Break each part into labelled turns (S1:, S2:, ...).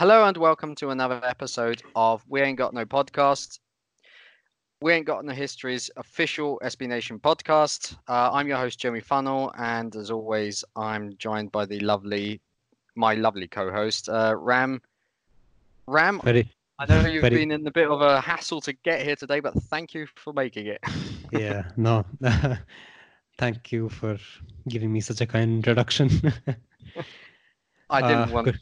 S1: Hello and welcome to another episode of We Ain't Got No Podcast. We Ain't Got No History's official SB Nation podcast. Uh, I'm your host, Jeremy Funnel, and as always, I'm joined by the lovely, my lovely co-host, uh, Ram. Ram,
S2: Very,
S1: I know you've
S2: very-
S1: been in a bit of a hassle to get here today, but thank you for making it.
S2: yeah, no. Thank you for giving me such a kind introduction.
S1: I didn't
S2: Uh,
S1: want.
S2: good.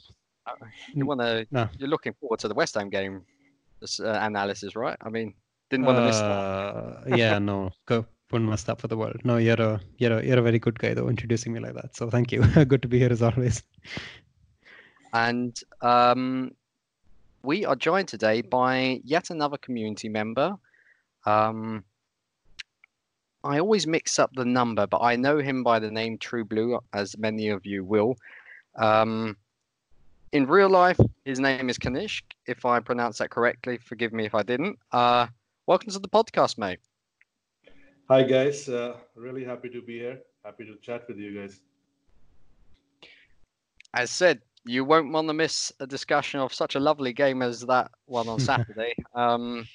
S1: You want to?
S2: No.
S1: You're looking forward to the West Ham game this, uh, analysis, right? I mean, didn't want to miss that.
S2: Uh, yeah, no. Go wouldn't mess up for the world. No, you're a you're a you're a very good guy though, introducing me like that. So thank you. good to be here as always.
S1: And um, we are joined today by yet another community member. Um, I always mix up the number, but I know him by the name True Blue, as many of you will. Um, in real life, his name is Kanishk. If I pronounce that correctly, forgive me if I didn't. Uh, welcome to the podcast, mate.
S3: Hi guys, uh, really happy to be here. Happy to chat with you guys.
S1: As said, you won't want to miss a discussion of such a lovely game as that one on Saturday. um,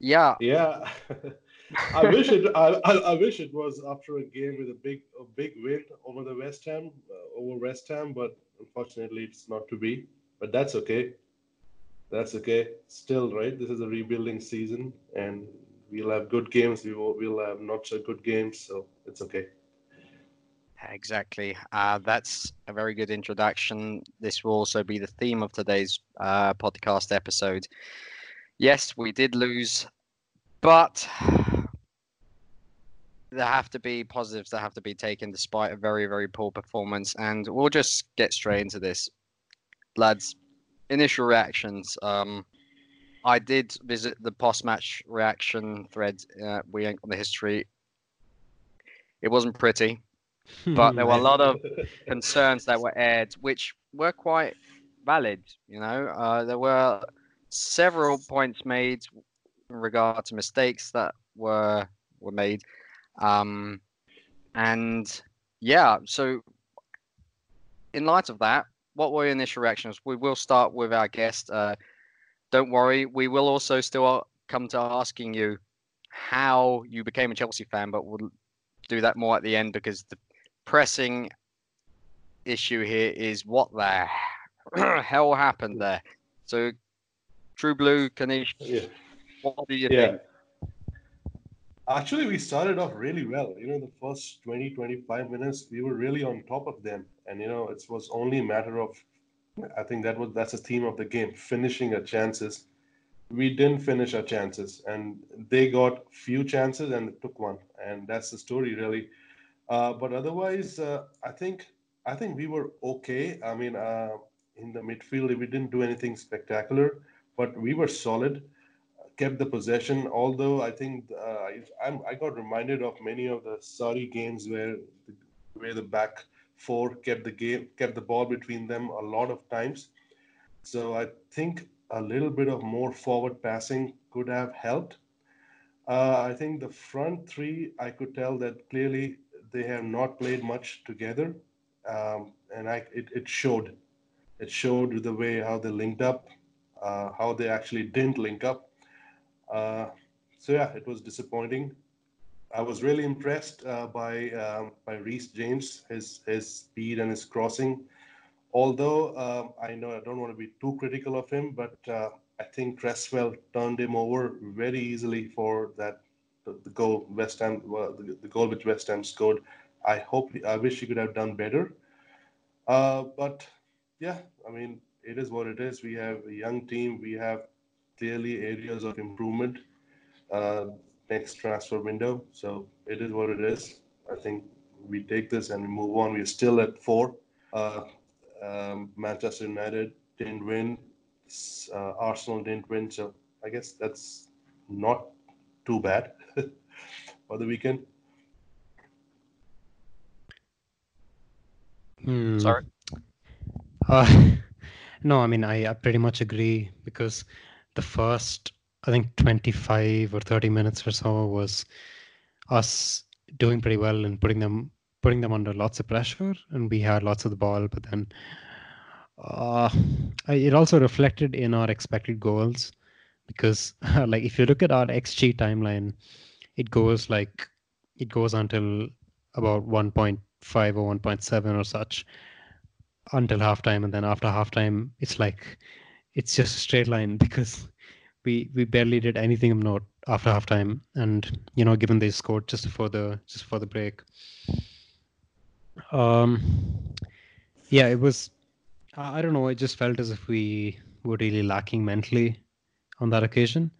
S1: yeah,
S3: Yeah, I wish it. I, I, I wish it was after a game with a big a big win over the West Ham uh, over West Ham, but unfortunately it's not to be. But that's okay. That's okay. Still, right? This is a rebuilding season, and we'll have good games. We will we'll have not so good games, so it's okay.
S1: Exactly. Uh, that's a very good introduction. This will also be the theme of today's uh, podcast episode. Yes, we did lose, but there have to be positives that have to be taken despite a very, very poor performance. And we'll just get straight into this. Lads, initial reactions. Um, I did visit the post match reaction thread. Uh, we ain't on the history. It wasn't pretty but there were a lot of concerns that were aired, which were quite valid. You know, uh, there were several points made in regard to mistakes that were were made, um, and yeah. So, in light of that, what were your initial reactions? We will start with our guest. Uh, don't worry, we will also still come to asking you how you became a Chelsea fan, but we'll do that more at the end because the pressing issue here is what the hell happened there. So, True Blue, Kanish,
S3: Yeah.
S1: what do you
S3: Yeah.
S1: think?
S3: Actually, we started off really well. You know, the first 20, 25 minutes, we were really on top of them. And, you know, it was only a matter of, I think that was, that's the theme of the game, finishing our chances. We didn't finish our chances and they got few chances and took one. And that's the story really. Uh, but otherwise, uh, I think, I think we were okay. I mean, uh, in the midfield, we didn't do anything spectacular, but we were solid kept the possession. Although I think uh, I, I got reminded of many of the Sarri games where the, where the back four kept the game, kept the ball between them a lot of times. So I think a little bit of more forward passing could have helped. Uh, I think the front three, I could tell that clearly they have not played much together, um, and I it, it showed. It showed the way how they linked up, uh, how they actually didn't link up. Uh, so yeah, it was disappointing. I was really impressed uh, by um, by Reece James, his his speed and his crossing. Although um, I know I don't want to be too critical of him, but uh, I think Cresswell turned him over very easily for that the, goal West Ham the, the goal which West Ham scored. I hope I wish he could have done better. Uh, but yeah, I mean it is what it is. We have a young team. We have clearly areas of improvement uh, next transfer window. So it is what it is. I think we take this and we move on. We're still at four. Uh, um, Manchester United didn't win. Uh, Arsenal didn't win. So I guess that's not too bad for the weekend.
S2: Hmm.
S1: Sorry.
S2: Uh, no, I mean I, I pretty much agree because the first I think 25 or 30 minutes or so was us doing pretty well and putting them putting them under lots of pressure and we had lots of the ball but then Uh, it also reflected in our expected goals because, like, if you look at our XG timeline, it goes like it goes until about 1.5 or 1.7 or such until halftime, and then after halftime, it's like it's just a straight line because we we barely did anything of note after halftime, and you know, given they scored just before the just before the break. Um, yeah, it was. I don't know. It just felt as if we were really lacking mentally on that occasion,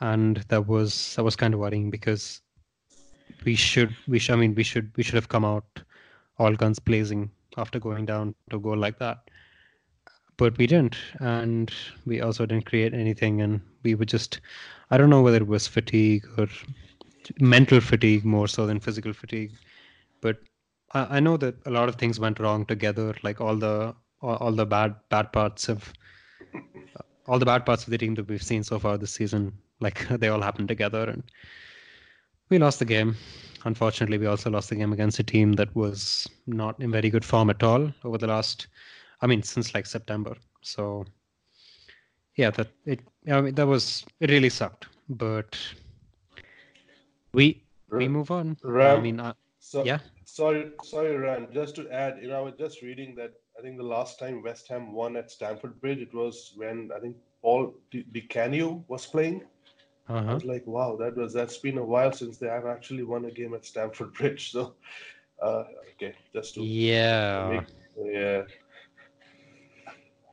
S2: and that was that was kind of worrying because we should we should I mean we should we should have come out all guns blazing after going down to a goal like that, but we didn't, and we also didn't create anything, and we were just I don't know whether it was fatigue or mental fatigue more so than physical fatigue, but I, I know that a lot of things went wrong together, like all the all, all the bad bad parts of all the bad parts of the team that we've seen so far this season, like they all happened together, and we lost the game. Unfortunately, we also lost the game against a team that was not in very good form at all over the last, I mean, since like September. So, yeah, that it, I mean, that was it. Really sucked, but we we move on.
S3: Ram,
S2: I mean, uh,
S3: so,
S2: yeah.
S3: Sorry, sorry, Ran. Just to add, you know, I was just reading that I think the last time West Ham won at Stamford Bridge, it was when I think Paul Canio was playing. I
S2: Uh-huh.
S3: was like, wow, that was that's been a while since they have actually won a game at Stamford Bridge. So, uh, okay, just to
S2: Yeah.
S3: make, yeah,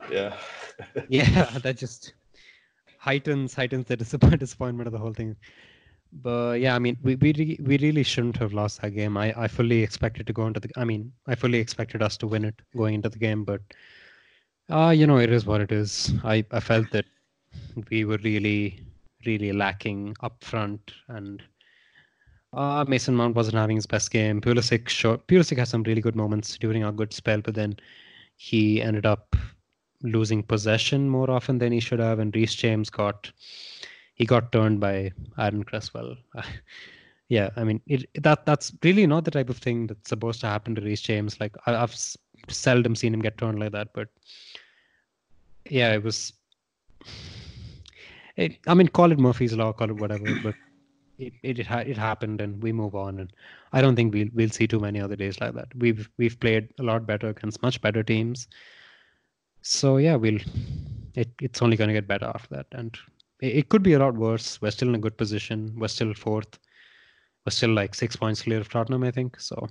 S3: yeah,
S2: yeah that just heightens heightens the disappointment of the whole thing. But yeah i mean we we, re- we really shouldn't have lost that game. I i fully expected to go into the i mean i fully expected us to win it going into the game but uh you know it is what it is. I i felt that we were really really lacking up front and uh, Mason Mount wasn't having his best game. Pulisic, sure, Pulisic had some really good moments during our good spell, but then he ended up losing possession more often than he should have, and Reece James got he got turned by Aaron Cresswell. yeah, I mean it, that that's really not the type of thing that's supposed to happen to Reece James. Like I, I've seldom seen him get turned like that, but yeah, it was. It, I mean, call it Murphy's law, call it whatever, but it it it, ha- it happened, and we move on. And I don't think we'll we'll see too many other days like that. We've we've played a lot better against much better teams. So yeah, we'll. It, it's only going to get better after that, and it, it could be a lot worse. We're still in a good position. We're still fourth. We're still like six points clear of Tottenham, I think. So,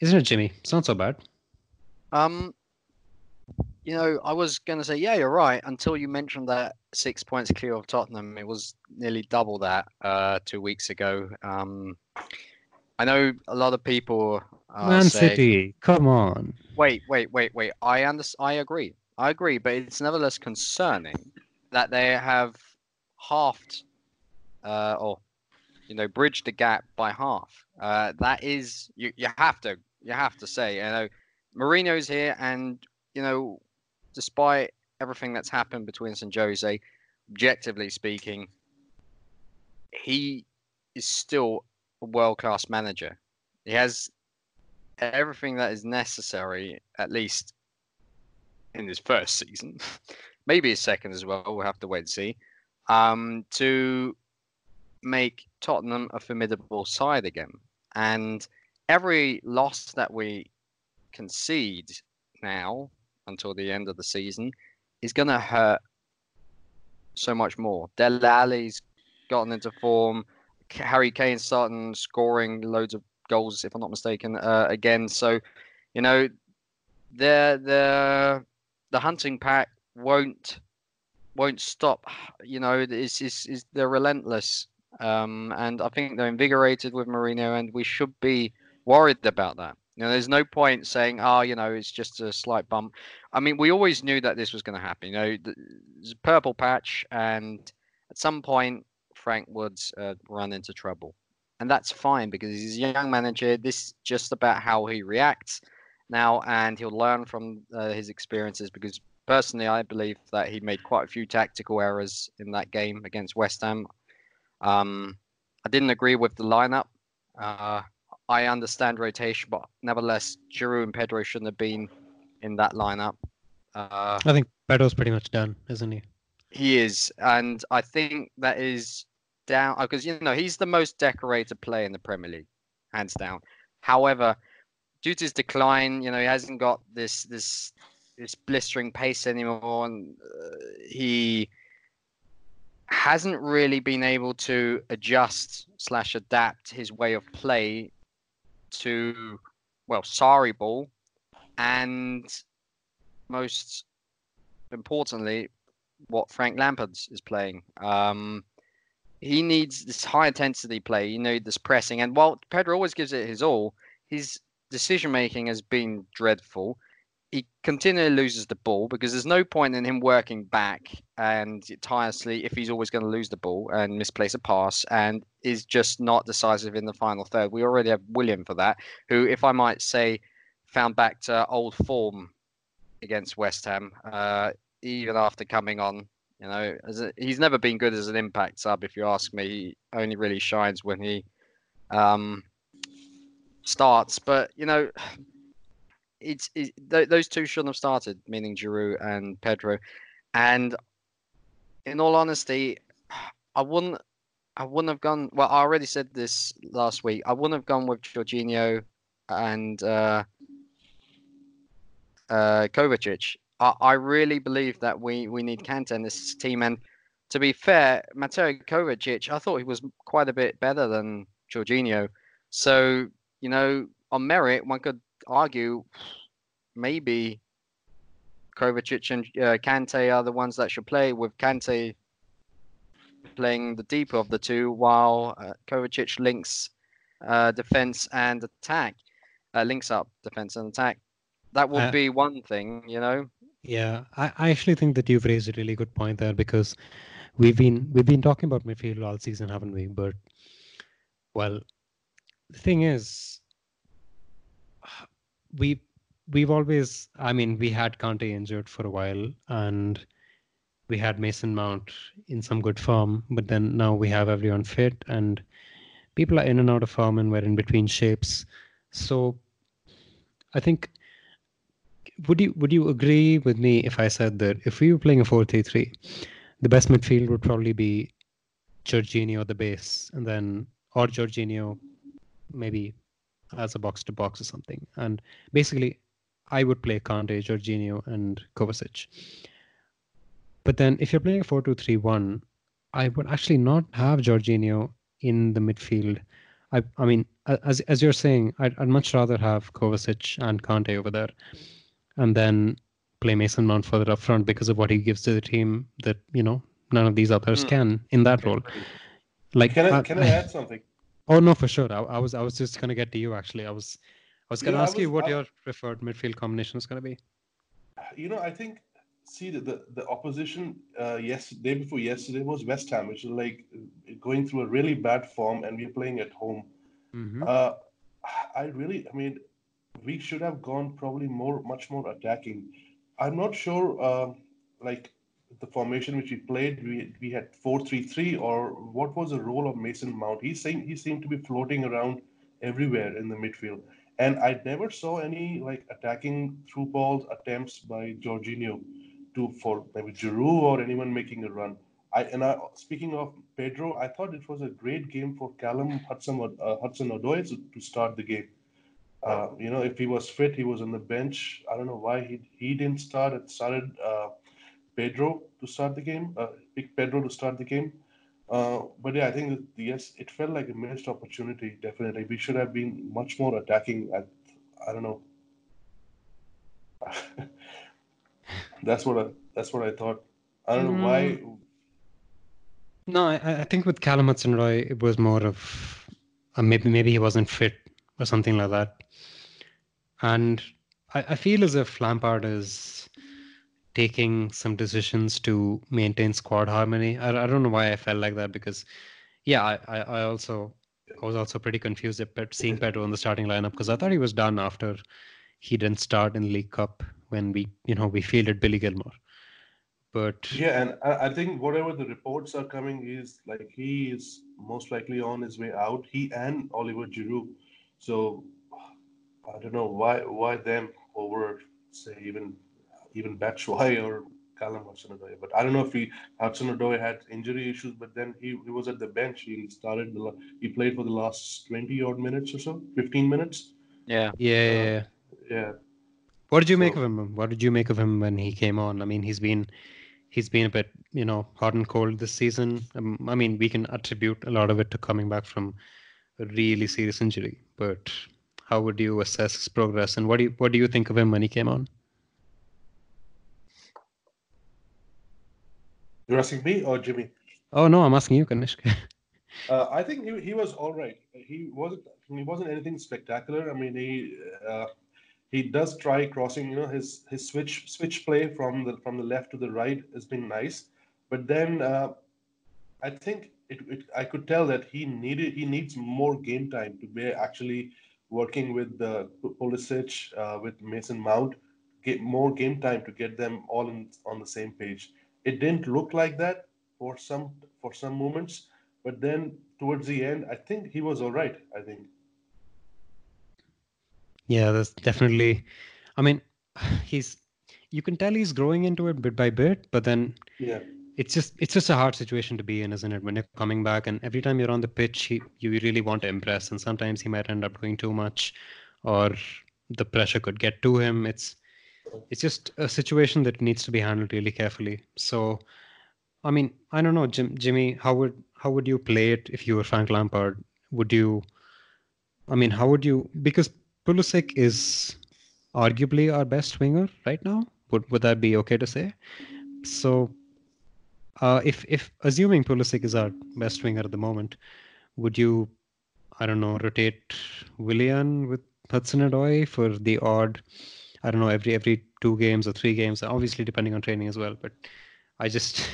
S2: isn't it, Jimmy? It's not so bad.
S1: Um, you know, I was going to say, yeah, you're right. Until you mentioned that six points clear of Tottenham, it was nearly double that uh, two weeks ago. Um, I know a lot of people uh,
S2: Man
S1: say,
S2: City, come on.
S1: wait, wait, wait, wait. I under- I agree. I agree, but it's nevertheless concerning that they have halved, uh, or you know, bridged the gap by half. Uh, that is, you you have to you have to say, you know, Mourinho's here, and you know, despite everything that's happened between St. Jose, objectively speaking, he is still a world class manager. He has everything that is necessary, at least in his first season, maybe his second as well. We'll have to wait and see. Um, to make Tottenham a formidable side again, and every loss that we concede now until the end of the season is going to hurt so much more. Dele Alli's gotten into form. Harry Kane starting scoring loads of goals, if I'm not mistaken, uh, again. So, you know, the the the hunting pack won't won't stop. You know, it's, it's, it's they're relentless, um, and I think they're invigorated with Mourinho, and we should be worried about that. You know, there's no point saying, "Oh, you know, it's just a slight bump." I mean, we always knew that this was going to happen. You know, a purple patch, and at some point, Frank Woods uh, run into trouble, and that's fine because he's a young manager. This is just about how he reacts now, and he'll learn from uh, his experiences. Because personally, I believe that he made quite a few tactical errors in that game against West Ham. Um, I didn't agree with the lineup. Uh, I understand rotation, but nevertheless, Giroud and Pedro shouldn't have been in that lineup. Uh,
S2: I think Pedro's pretty much done, isn't he?
S1: He is, and I think that is down because you know he's the most decorated player in the Premier League, hands down. However, due to his decline, you know he hasn't got this this this blistering pace anymore, and uh, he hasn't really been able to adjust slash adapt his way of play to well Sarri ball, and most importantly, what Frank Lampard is playing. Um, he needs this high intensity play. You know, this pressing. And while Pedro always gives it his all, his decision making has been dreadful. He continually loses the ball because there's no point in him working back and tirelessly if he's always going to lose the ball and misplace a pass and is just not decisive in the final third. We already have Willian for that, who, if I might say, found back to old form against West Ham. Uh, even after coming on. You know, a, he's never been good as an impact sub. If you ask me, he only really shines when he um, starts. But you know, it's, th- those two shouldn't have started, meaning Giroud and Pedro. And in all honesty, I wouldn't. I wouldn't have gone. Well, I already said this last week. I wouldn't have gone with Jorginho and uh, uh, Kovacic. I, I really believe that we, we need Kante in this team. And to be fair, Mateo Kovacic, I thought he was quite a bit better than Jorginho. So, you know, on merit, one could argue maybe Kovacic and uh, Kante are the ones that should play, with Kante playing the deeper of the two, while uh, Kovacic links uh, defense and attack, uh, links up defense and attack. That would uh, be one thing, you know.
S2: Yeah, I, I actually think that you've raised a really good point there because we've been we've been talking about midfield all season, haven't we? But well, the thing is, we we've always I mean we had Kante injured for a while and we had Mason Mount in some good form, but then now we have everyone fit and people are in and out of form and we're in between shapes. So I think would you would you agree with me if I said that if we were playing a 4-3-3, the best midfield would probably be Jorginho at the base, and then or Jorginho maybe as a box to box or something. And basically, I would play Kante, Jorginho, and Kovacic. But then, if you're playing a 4-2-3-1, I would actually not have Jorginho in the midfield. I, I mean, as as you're saying, I'd, I'd much rather have Kovacic and Kante over there and then play Mason Mount further up front because of what he gives to the team that you know none of these others mm. can in that role.
S3: Like, can I, can I, I add something?
S2: Oh no, for sure. I, I, was I was just gonna get to you actually. I was I was gonna you know, ask was, you what your preferred midfield combination is gonna be.
S3: You know, I think see the the, the opposition uh, yes day before yesterday was West Ham, which is like going through a really bad form, and we're playing at home. Mm-hmm. Uh, I really, I mean, we should have gone probably more, much more attacking. I'm not sure, uh, like the formation which we played, we, we had four three three, or what was the role of Mason Mount? He seemed he seemed to be floating around everywhere in the midfield, and I never saw any like attacking through balls attempts by Jorginho to for maybe Giroud or anyone making a run. I and I, speaking of Pedro, I thought it was a great game for Callum Hudson uh, Hudson Odoi to, to start the game. Uh, you know, if he was fit, he was on the bench. I don't know why he he didn't start. It started uh, Pedro to start the game. Uh, pick Pedro to start the game. Uh, but yeah, I think yes, it felt like a missed opportunity. Definitely, we should have been much more attacking. At I don't know. that's what I that's what I thought. I don't know why. Mm.
S2: No, I, I think with Callum Hudson-Odoi, it was more of uh, maybe maybe he wasn't fit or something like that. And I, I feel as if Lampard is taking some decisions to maintain squad harmony. I, I don't know why I felt like that because, yeah, I, I, also I was also pretty confused at seeing Pedro in the starting lineup because I thought he was done after he didn't start in League Cup when we you know we fielded Billy Gilmour. But
S3: yeah, and I, I think whatever the reports are coming is like he is most likely on his way out. He and Oliver Giroud. So I don't know why why them over say even even Batshuayi or Callum Hudson-Odoi. But I don't know if he Hudson-Odoi had injury issues, but then he, he was at the bench. He started the he played for the last twenty odd minutes or so, fifteen minutes.
S1: Yeah.
S2: Yeah, yeah, yeah.
S3: Yeah,
S2: What did you make
S3: So-
S2: of him? What did you make of him when he came on? I mean, he's been he's been a bit, you know, hot and cold this season. Um, I mean, we can attribute a lot of it to coming back from a really serious injury. But how would you assess his progress, and what do you what do you think of him when he came on?
S3: you're asking me or Jimmy?
S2: Oh no, I'm asking you, Kanishk.
S3: Uh, I think he, he was all right. He wasn't he wasn't anything spectacular. I mean, he uh, he does try crossing. You know, his his switch switch play from the from the left to the right has been nice, but then uh, I think it, it I could tell that he needed he needs more game time to be actually working with the Pulisic uh, with Mason Mount. Get more game time to get them all in, on the same page. It didn't look like that for some for some moments but then towards the end, I think he was all right. I think.
S2: Yeah, that's definitely. I mean, he's. You can tell he's growing into it bit by bit, but then
S3: Yeah.
S2: It's just it's just a hard situation to be in, isn't it? When you're coming back, and every time you're on the pitch, he, you really want to impress, and sometimes he might end up doing too much, or the pressure could get to him. It's it's just a situation that needs to be handled really carefully. So, I mean, I don't know, Jim, Jimmy, how would how would you play it if you were Frank Lampard? Would you? I mean, how would you? Because Pulisic is arguably our best winger right now. Would would that be okay to say? So, uh, if if assuming Pulisic is our best winger at the moment, would you, I don't know, rotate Willian with Hudson-Odoi for the odd, I don't know, every every two games or three games, obviously depending on training as well. But I just,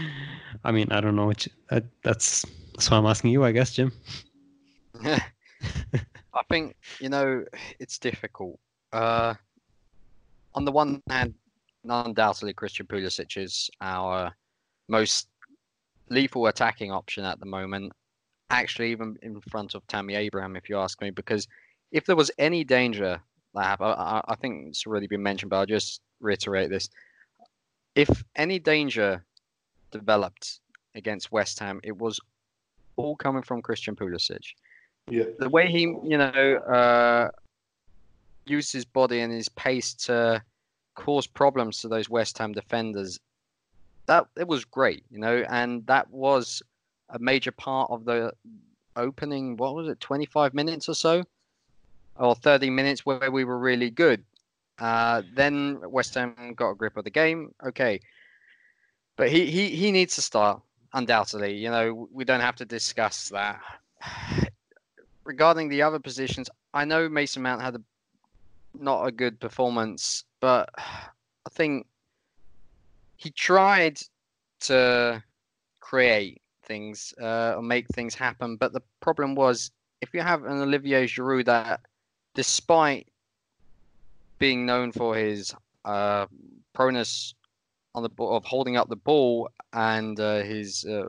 S2: I mean, I don't know. Which, uh, that's why I'm asking you, I guess, Jim.
S1: I think you know it's difficult. Uh, on the one hand, undoubtedly Christian Pulisic is our most lethal attacking option at the moment. Actually, even in front of Tammy Abraham, if you ask me, because if there was any danger that happened, I, I- think it's already been mentioned, but I'll just reiterate this: if any danger developed against West Ham, it was all coming from Christian Pulisic
S3: Yeah.
S1: the way he, you know, uh, used his body and his pace to cause problems to those West Ham defenders, that it was great, you know, and that was a major part of the opening. What was it, twenty five minutes or so, or thirty minutes where we were really good. Uh, then West Ham got a grip of the game. Okay, but he he he needs to start undoubtedly. You know, we don't have to discuss that regarding the other positions, I know Mason Mount had a, not a good performance, but I think he tried to create things uh, or make things happen. But the problem was if you have an Olivier Giroud that, despite being known for his uh, proneness on the of holding up the ball and uh, his uh,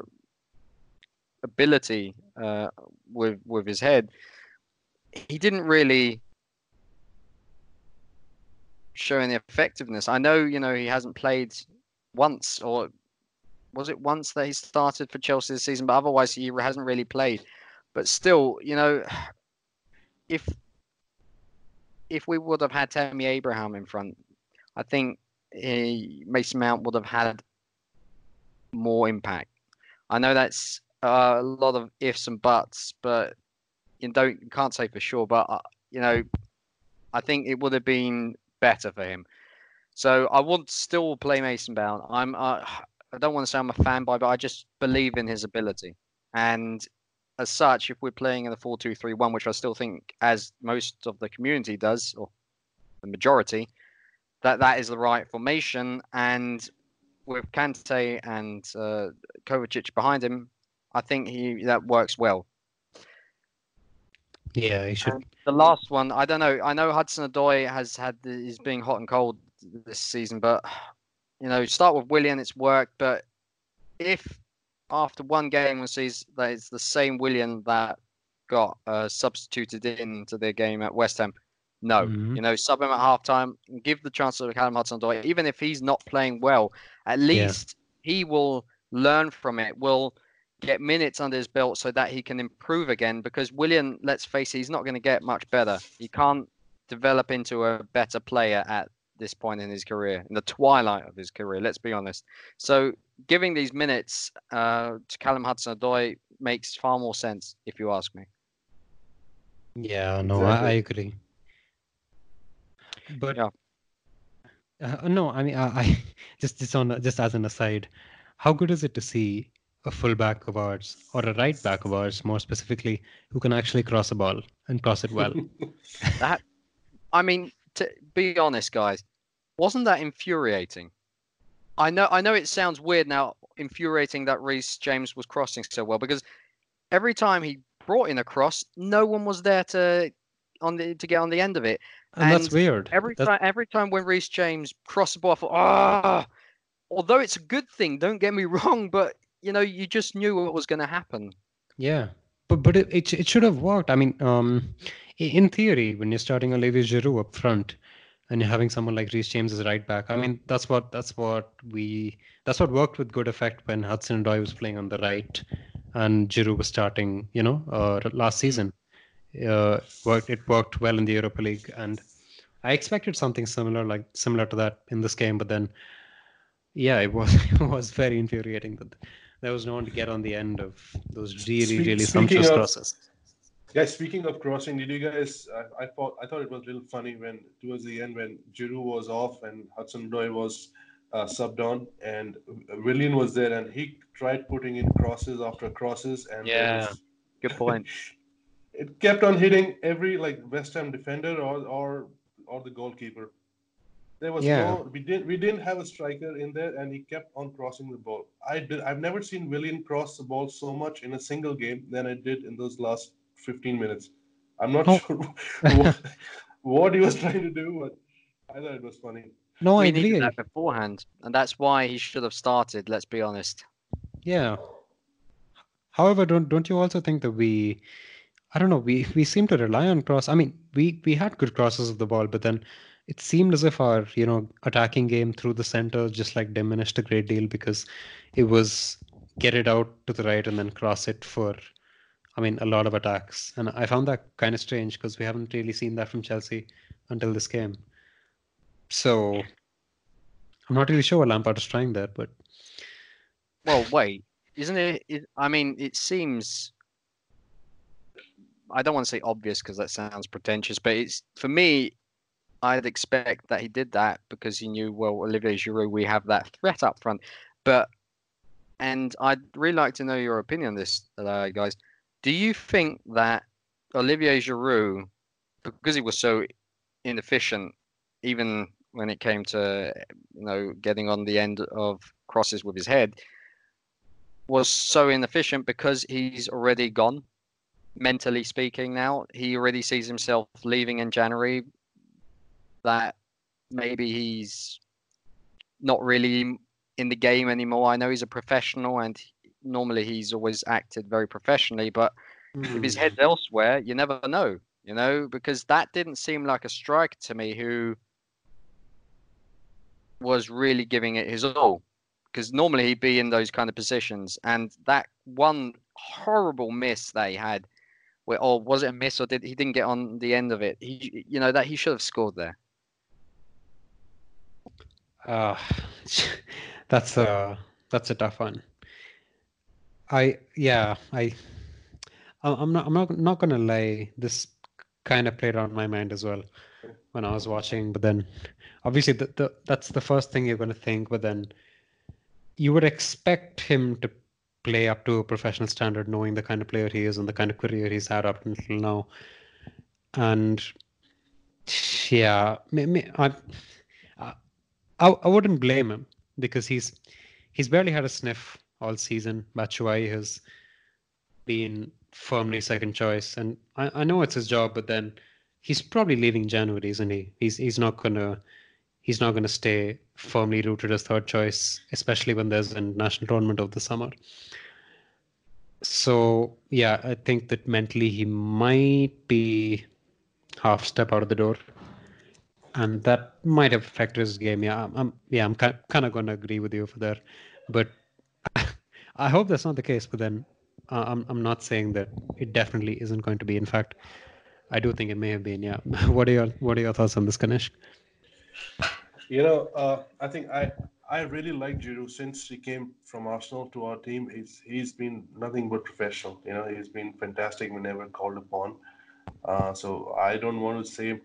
S1: ability uh, with with his head, he didn't really show any effectiveness. I know, you know, he hasn't played once, or was it once that he started for Chelsea this season? But otherwise, he hasn't really played. But still, you know, if if we would have had Tammy Abraham in front, I think he, Mason Mount would have had more impact. I know that's uh, a lot of ifs and buts, but you don't you can't say for sure. But uh, you know, I think it would have been better for him. So I would still play Mason Mount. I'm uh, I don't want to say I'm a fanboy, but I just believe in his ability. And as such, if we're playing in the four two three one, which I still think, as most of the community does, or the majority, that that is the right formation. And with Kante and uh, Kovacic behind him, I think he that works well.
S2: Yeah, he should.
S1: And the last one, I don't know. I know Hudson Odoi has had the, is being hot and cold this season, but you know, start with Willian, it's worked. But if after one game one sees that it's the same Willian that got uh, substituted into their game at West Ham, No,
S2: Mhm.
S1: you know, sub him at halftime, give the chance to Callum Hudson-Odoi, even if he's not playing well. At least he will learn from it. Will get minutes under his belt so that he can improve again. Because Willian, let's face it, he's not going to get much better. He can't develop into a better player at this point in his career, in the twilight of his career. Let's be honest. So giving these minutes uh, to Callum Hudson-Odoi makes far more sense, if you ask me.
S2: Yeah, no, I, I agree. But
S1: Yeah.
S2: uh, no, I mean, I, I just just on just as an aside, how good is it to see a fullback of ours or a right back of ours, more specifically, who can actually cross a ball and cross it well?
S1: that, I mean, to be honest, guys, wasn't that infuriating? I know, I know, it sounds weird now, infuriating that Reece James was crossing so well because every time he brought in a cross, no one was there to on the to get on the end of it.
S2: And that's weird.
S1: Every
S2: That's-
S1: time, every time when Reece James crossed the ball, I thought, ah. Although it's a good thing, don't get me wrong, but you know, you just knew what was going to happen.
S2: Yeah, but but it, it it should have worked. I mean, um, in theory, when you're starting Olivier Giroud up front, and you're having someone like Reece James as right back, I mean, that's what that's what we that's what worked with good effect when Hudson Odoi was playing on the right, and Giroud was starting. You know, uh, last season, uh, worked it worked well in the Europa League, and I expected something similar like similar to that in this game, but then, yeah, it was it was very infuriating that there was no one to get on the end of those really
S3: Speak-
S2: really
S3: speaking
S2: sumptuous
S3: of-
S2: crosses.
S3: Yeah, speaking of crossing, did you guys? I, I thought I thought it was a little funny when towards the end when Giroud was off and Hudson Odoi was uh, subbed on, and Willian was there, and he tried putting in crosses after crosses, and
S1: Yeah.
S3: was-
S1: Good point.
S3: it kept on hitting every like West Ham defender or or or the goalkeeper. There was
S2: Yeah.
S3: no we didn't we didn't have a striker in there, and he kept on crossing the ball. I did I've never seen Willian cross the ball so much in a single game than I did in those last 15 minutes. I'm not
S2: Oh.
S3: sure what, what he was trying to do, but I thought it was funny.
S2: No, I
S1: we
S2: agree.
S1: needed that beforehand, and that's why he should have started. Let's be honest.
S2: Yeah. However, don't don't you also think that we, I don't know, we we seem to rely on cross. I mean, we we had good crosses of the ball, but then it seemed as if our you know attacking game through the center just like diminished a great deal because it was get it out to the right and then cross it for, I mean, a lot of attacks, and I found that kind of strange because we haven't really seen that from Chelsea until this game. So I'm not really sure what Lampard is trying there, but
S1: Well, wait, isn't it, it? I mean, it seems. I don't want to say obvious because that sounds pretentious, but it's for me. I'd expect that he did that because he knew well, Olivier Giroud, we have that threat up front. But, and I'd really like to know your opinion on this, uh, guys. Do you think that Olivier Giroud, because he was so inefficient, even when it came to you know getting on the end of crosses with his head, was so inefficient because he's already gone mentally speaking now he already sees himself leaving in january that maybe he's not really in the game anymore i know he's a professional and normally he's always acted very professionally but if his hmm. head's elsewhere you never know you know because that didn't seem like a striker to me who was really giving it his all because normally he'd be in those kind of positions. And that one horrible miss that he had, where or was it a miss or did he didn't get on the end of it? He, you know, that he should have scored there.
S2: Uh, that's a that's a tough one. I yeah I I'm not I'm not not gonna lie. This kind of played on my mind as well when I was watching. But then obviously the, the that's the first thing you're gonna think. But then you would expect him to play up to a professional standard, knowing the kind of player he is and the kind of career he's had up until now. And yeah, I, I I wouldn't blame him because he's he's barely had a sniff all season. Batshuayi has been firmly second choice, and I, I know it's his job, but then he's probably leaving January, isn't he? He's he's not gonna he's not gonna stay firmly rooted as third choice, especially when there's a national tournament of the summer. So yeah, I think that mentally he might be half step out of the door. And that might have affected his game. Yeah, I'm, I'm yeah, I'm kind of going to agree with you for that, but I hope that's not the case. But then uh, I'm I'm not saying that it definitely isn't going to be. In fact, I do think it may have been. Yeah. what are your What are your thoughts on this, Ganesh?
S3: You know, uh, I think I I really like Giroud since he came from Arsenal to our team. He's he's been nothing but professional. You know, he's been fantastic whenever called upon. Uh, so I don't want to say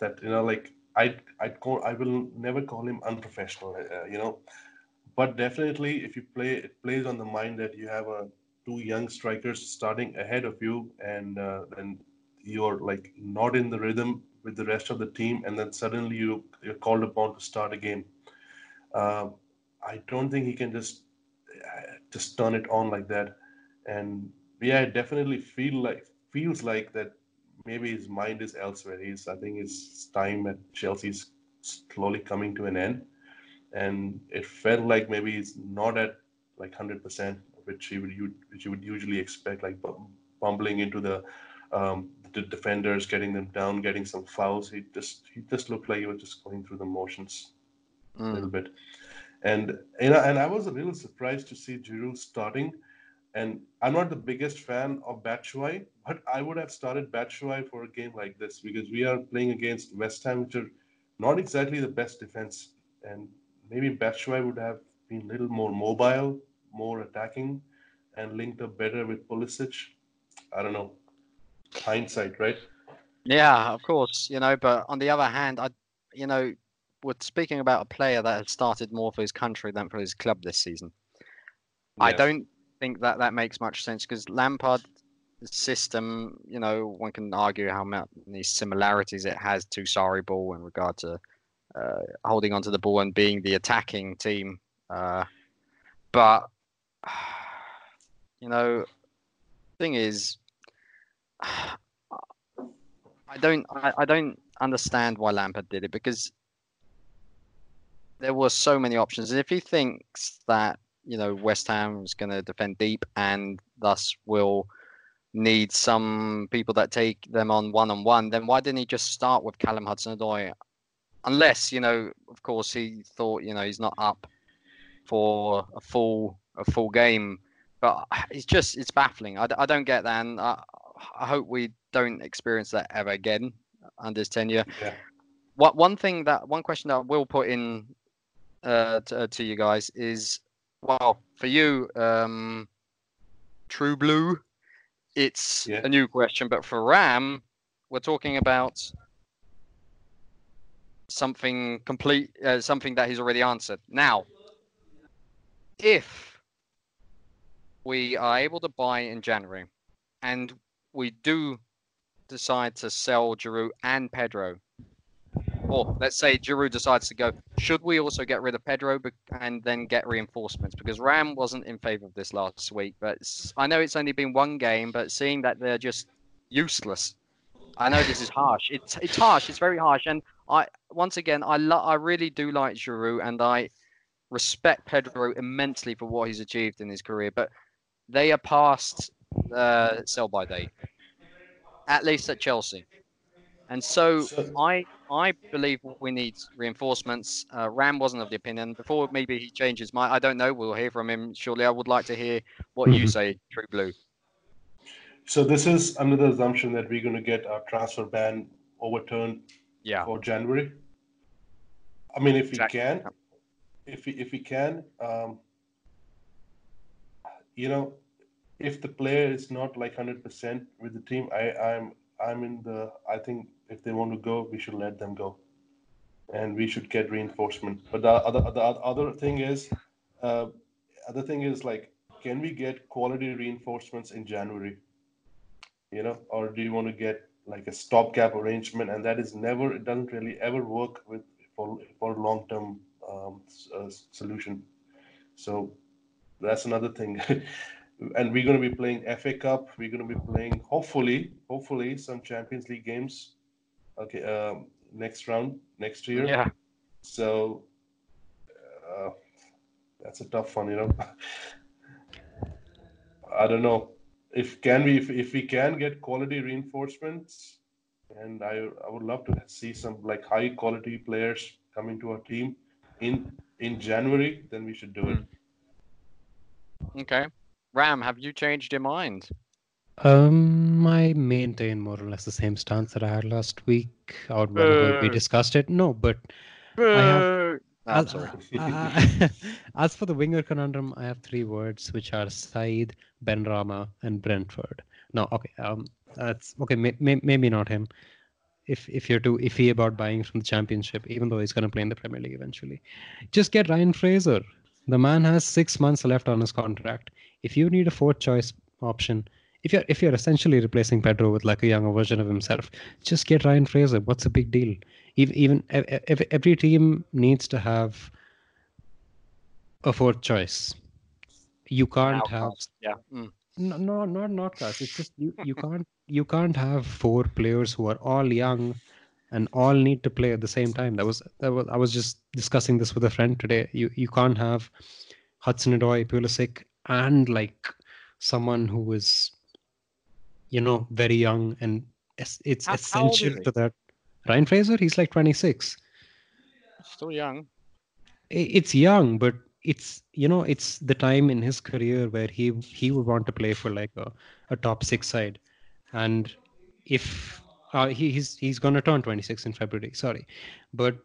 S3: that you know, like I I call I will never call him unprofessional. Uh, you know, but definitely if you play, it plays on the mind that you have a two young strikers starting ahead of you, and uh, and you're like not in the rhythm with the rest of the team, and then suddenly you you're called upon to start a game. Uh, I don't think he can just uh, just turn it on like that, and yeah, I definitely feel like feels like that maybe his mind is elsewhere. He's I think his time at Chelsea is slowly coming to an end, and it felt like maybe he's not at like hundred percent, which he would which you would usually expect, like bumbling into the um, the defenders, getting them down, getting some fouls. He just he just looked like he was just going through the motions mm. a little bit. And you know, and I was a little surprised to see Giroud starting. And I'm not the biggest fan of Batshuayi, but I would have started Batshuayi for a game like this because we are playing against West Ham, which are not exactly the best defense. And maybe Batshuayi would have been a little more mobile, more attacking, and linked up better with Pulisic. I don't know hindsight, right?
S1: Yeah, of course, you know. But on the other hand, I, you know, we're speaking about a player that has started more for his country than for his club this season. I don't think that that makes much sense because Lampard system, you know, one can argue how many similarities it has to Sarri ball in regard to uh, holding onto the ball and being the attacking team. Uh, but you know, thing is, I don't I, I don't understand why Lampard did it because there were so many options. And if he thinks that you know West Ham is going to defend deep and thus will need some people that take them on one on one, then why didn't he just start with Callum Hudson-Odoi? Unless you know, of course, he thought you know he's not up for a full a full game. But it's just it's baffling. I, I don't get that, and I, I hope we don't experience that ever again under his tenure. Yeah. What one thing that one question that I will put in uh, to, uh, to you guys is, well, for you, um, True Blue, it's yeah. a new question, but for Ram, we're talking about something complete, uh, something that he's already answered. Now, if we are able to buy in January, and we do decide to sell Giroud and Pedro, or let's say Giroud decides to go, should we also get rid of Pedro and then get reinforcements? Because Ram wasn't in favour of this last week, but I know it's only been one game, but seeing that they're just useless, I know this is harsh. It's it's harsh. It's very harsh, and I once again I lo- I really do like Giroud, and I respect Pedro immensely for what he's achieved in his career, but they are past uh, sell by date, at least at Chelsea. And so, so I I believe we need reinforcements. Uh, Ram wasn't of the opinion before. Maybe he changes my. I don't know. We'll hear from him shortly. I would like to hear what you say, True Blue.
S3: So this is under the assumption that we're going to get our transfer ban overturned
S1: yeah.
S3: for January. I mean, if exactly. we can, if we if we can, um, you know, if the player is not like hundred percent with the team, I I'm I'm in the I think if they want to go, we should let them go, and we should get reinforcement. But the other the other thing is, uh, other thing is like, can we get quality reinforcements in January? You know, or do you want to get like a stopgap arrangement, and that is never it doesn't really ever work with for for long term um, uh, solution. So that's another thing. and we're going to be playing FA Cup. We're going to be playing hopefully, hopefully some Champions League games. Okay, um, next round next year.
S1: Yeah.
S3: So uh, that's a tough one, you know. I don't know if can we if, if we can get quality reinforcements. and I I would love to see some like high quality players come into our team in in January. Then we should do it.
S1: Okay. Ram, have you changed your mind?
S2: Um, I maintain more or less the same stance that I had last week. Out whenever we
S1: Boo.
S2: discussed it. No, but have-
S1: Boo! I'm
S2: as,
S1: sorry.
S2: uh, as for the winger conundrum, I have three words, which are Said, Benrahma, and Brentford. No, okay, um, that's okay. May, may, maybe not him. If if you're too iffy about buying from the Championship, even though he's going to play in the Premier League eventually, just get Ryan Fraser. The man has six months left on his contract. If you need a fourth choice option, if you're if you're essentially replacing Pedro with like a younger version of himself, just get Ryan Fraser. What's the big deal? Even even ev- ev- every team needs to have a fourth choice. You can't have
S1: Yeah. Mm.
S2: no, no not not class. It's just you you can't you can't have four players who are all young and all need to play at the same time. That was that was I was just discussing this with a friend today. You you can't have Hudson Odoi, Pulisic, and like someone who is you know very young and it's, it's
S1: How- how
S2: essential
S1: he?
S2: to that. Ryan Fraser, he's like 26
S1: Still young.
S2: it's young but it's you know it's the time in his career where he he would want to play for like a, a top six side and if uh, he, he's he's gonna turn 26 in february sorry but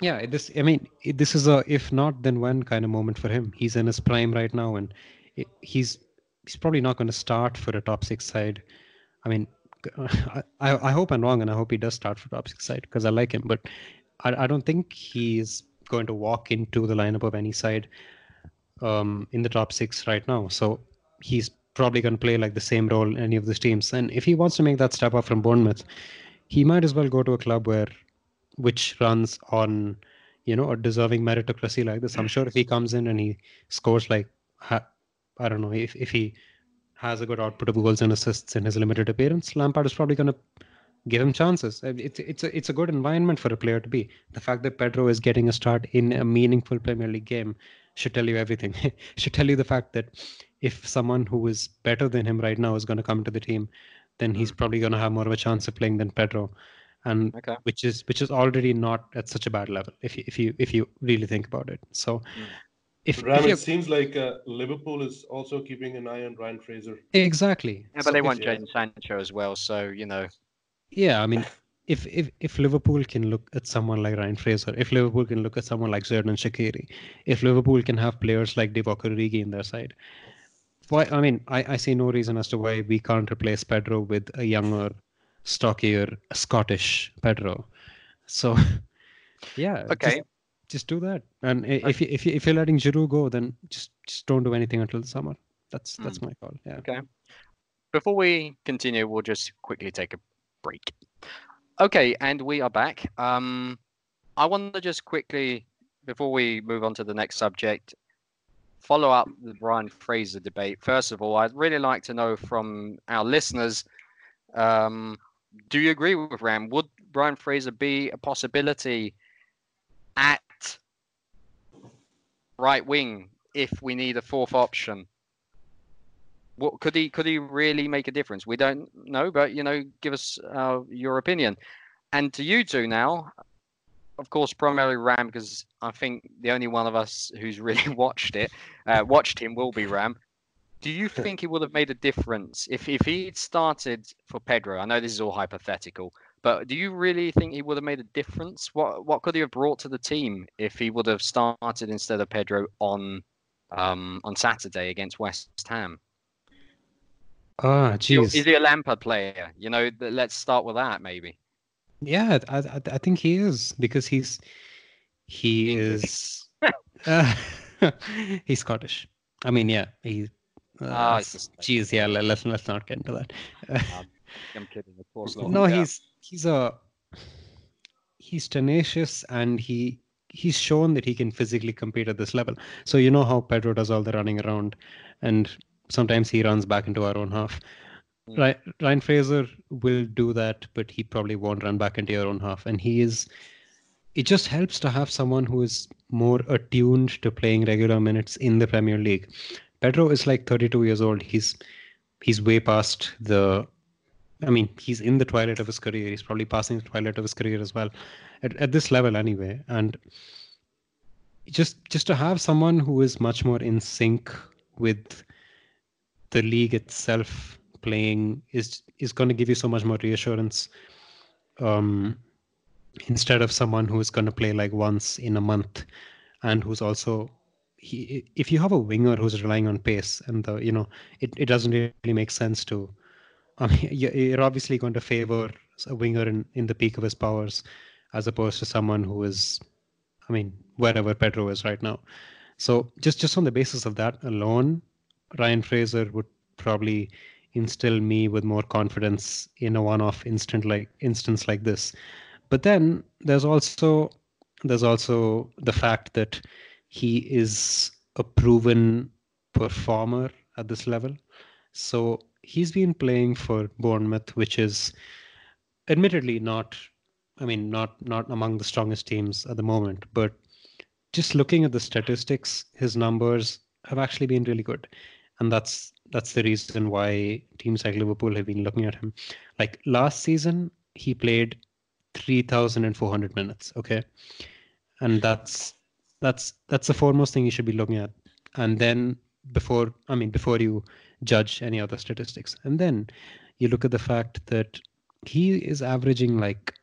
S2: yeah this i mean this is a if not then when kind of moment for him he's in his prime right now and he's he's probably not going to start for a top six side i mean I, I hope i'm wrong and i hope he does start for top six side because i like him but I, I don't think he's going to walk into the lineup of any side um, in the top six right now. So he's probably going to play like the same role in any of these teams. And if he wants to make that step up from Bournemouth, he might as well go to a club where, which runs on, you know, a deserving meritocracy like this. I'm sure if he comes in and he scores like, I don't know, if, if he has a good output of goals and assists in his limited appearance, Lampard is probably going to give him chances. Uh, It's it's a it's a good environment for a player to be. The fact that Pedro is getting a start in a meaningful Premier League game should tell you everything. should tell you the fact that if someone who is better than him right now is going to come to the team, then he's probably going to have more of a chance of playing than Pedro, and
S1: Okay.
S2: which is which is already not at such a bad level if you, if you if you really think about it. So.
S1: Mm.
S2: If, if
S3: Ram,
S2: you're-
S3: it seems like uh, Liverpool is also keeping an eye on Ryan Fraser.
S2: exactly,
S1: Yeah,
S2: So
S1: but they want
S3: yeah.
S1: Jadon Sancho as well, so you know.
S2: Yeah, I mean, if if if Liverpool can look at someone like Ryan Fraser, if Liverpool can look at someone like Xherdan Shaqiri, if Liverpool can have players like Divock Origi in their side, why? I mean, I, I see no reason as to why we can't replace Pedro with a younger, stockier Scottish Pedro. So, yeah,
S1: Okay.
S2: just, do that. And if you, if you, if you're letting Giroud go, then just just don't do anything until the summer. That's that's my call. Yeah.
S1: Okay. Before we continue, we'll just quickly take a break. Okay, and we are back. Um, I want to just quickly, before we move on to the next subject, follow up the Brian Fraser debate. First of all, I'd really like to know from our listeners um, do you agree with Ram? Would Brian Fraser be a possibility at right wing if we need a fourth option? What could he could he really make a difference? We don't know, but you know, give us uh, your opinion. And to you two now, of course, primarily Ram, because I think the only one of us who's really watched it, uh, watched him, will be Ram. Do you think he would have made a difference if if he'd started for Pedro? I know this is all hypothetical, but do you really think he would have made a difference? What what could he have brought to the team if he would have started instead of Pedro on um, on Saturday against West Ham?
S2: Ah,
S1: Is he-
S2: jeez.
S1: Is he a Lampard player? You know, let's start with that maybe.
S2: Yeah, I, I, I think he is because he's he is uh, he's Scottish. I mean, yeah, he. Uh,
S1: Ah,
S2: geez, yeah. Let, let's let's not get into that.
S1: I'm kidding, of course not.
S2: no,
S1: Yeah.
S2: he's he's a he's tenacious and he he's shown that he can physically compete at this level. So you know how Pedro does all the running around, and sometimes he runs back into our own half.
S1: Mm.
S2: Right, Ryan Fraser will do that, but he probably won't run back into your own half. And he is. It just helps to have someone who is more attuned to playing regular minutes in the Premier League. Pedro is like 32 years old. He's he's way past the I mean, he's in the twilight of his career. He's probably passing the twilight of his career as well, at, at this level anyway. And just just to have someone who is much more in sync with the league itself playing is is going to give you so much more reassurance. Um, instead of someone who is going to play like once in a month, and who's also he if you have a winger who's relying on pace and the you know it, it doesn't really make sense to I mean you're obviously going to favor a winger in, in the peak of his powers as opposed to someone who is I mean wherever Pedro is right now. So just just on the basis of that alone, Ryan Fraser would probably instill me with more confidence in a one-off instant like instance like this. But then there's also there's also the fact that he is a proven performer at this level. So he's been playing for Bournemouth, which is admittedly not, I mean, not not among the strongest teams at the moment. But just looking at the statistics, his numbers have actually been really good, and that's that's the reason why teams like Liverpool have been looking at him. Like last season, he played 3,400 minutes. Okay, and that's that's that's the foremost thing you should be looking at and then before i mean before you judge any other statistics and then you look at the fact that he is averaging like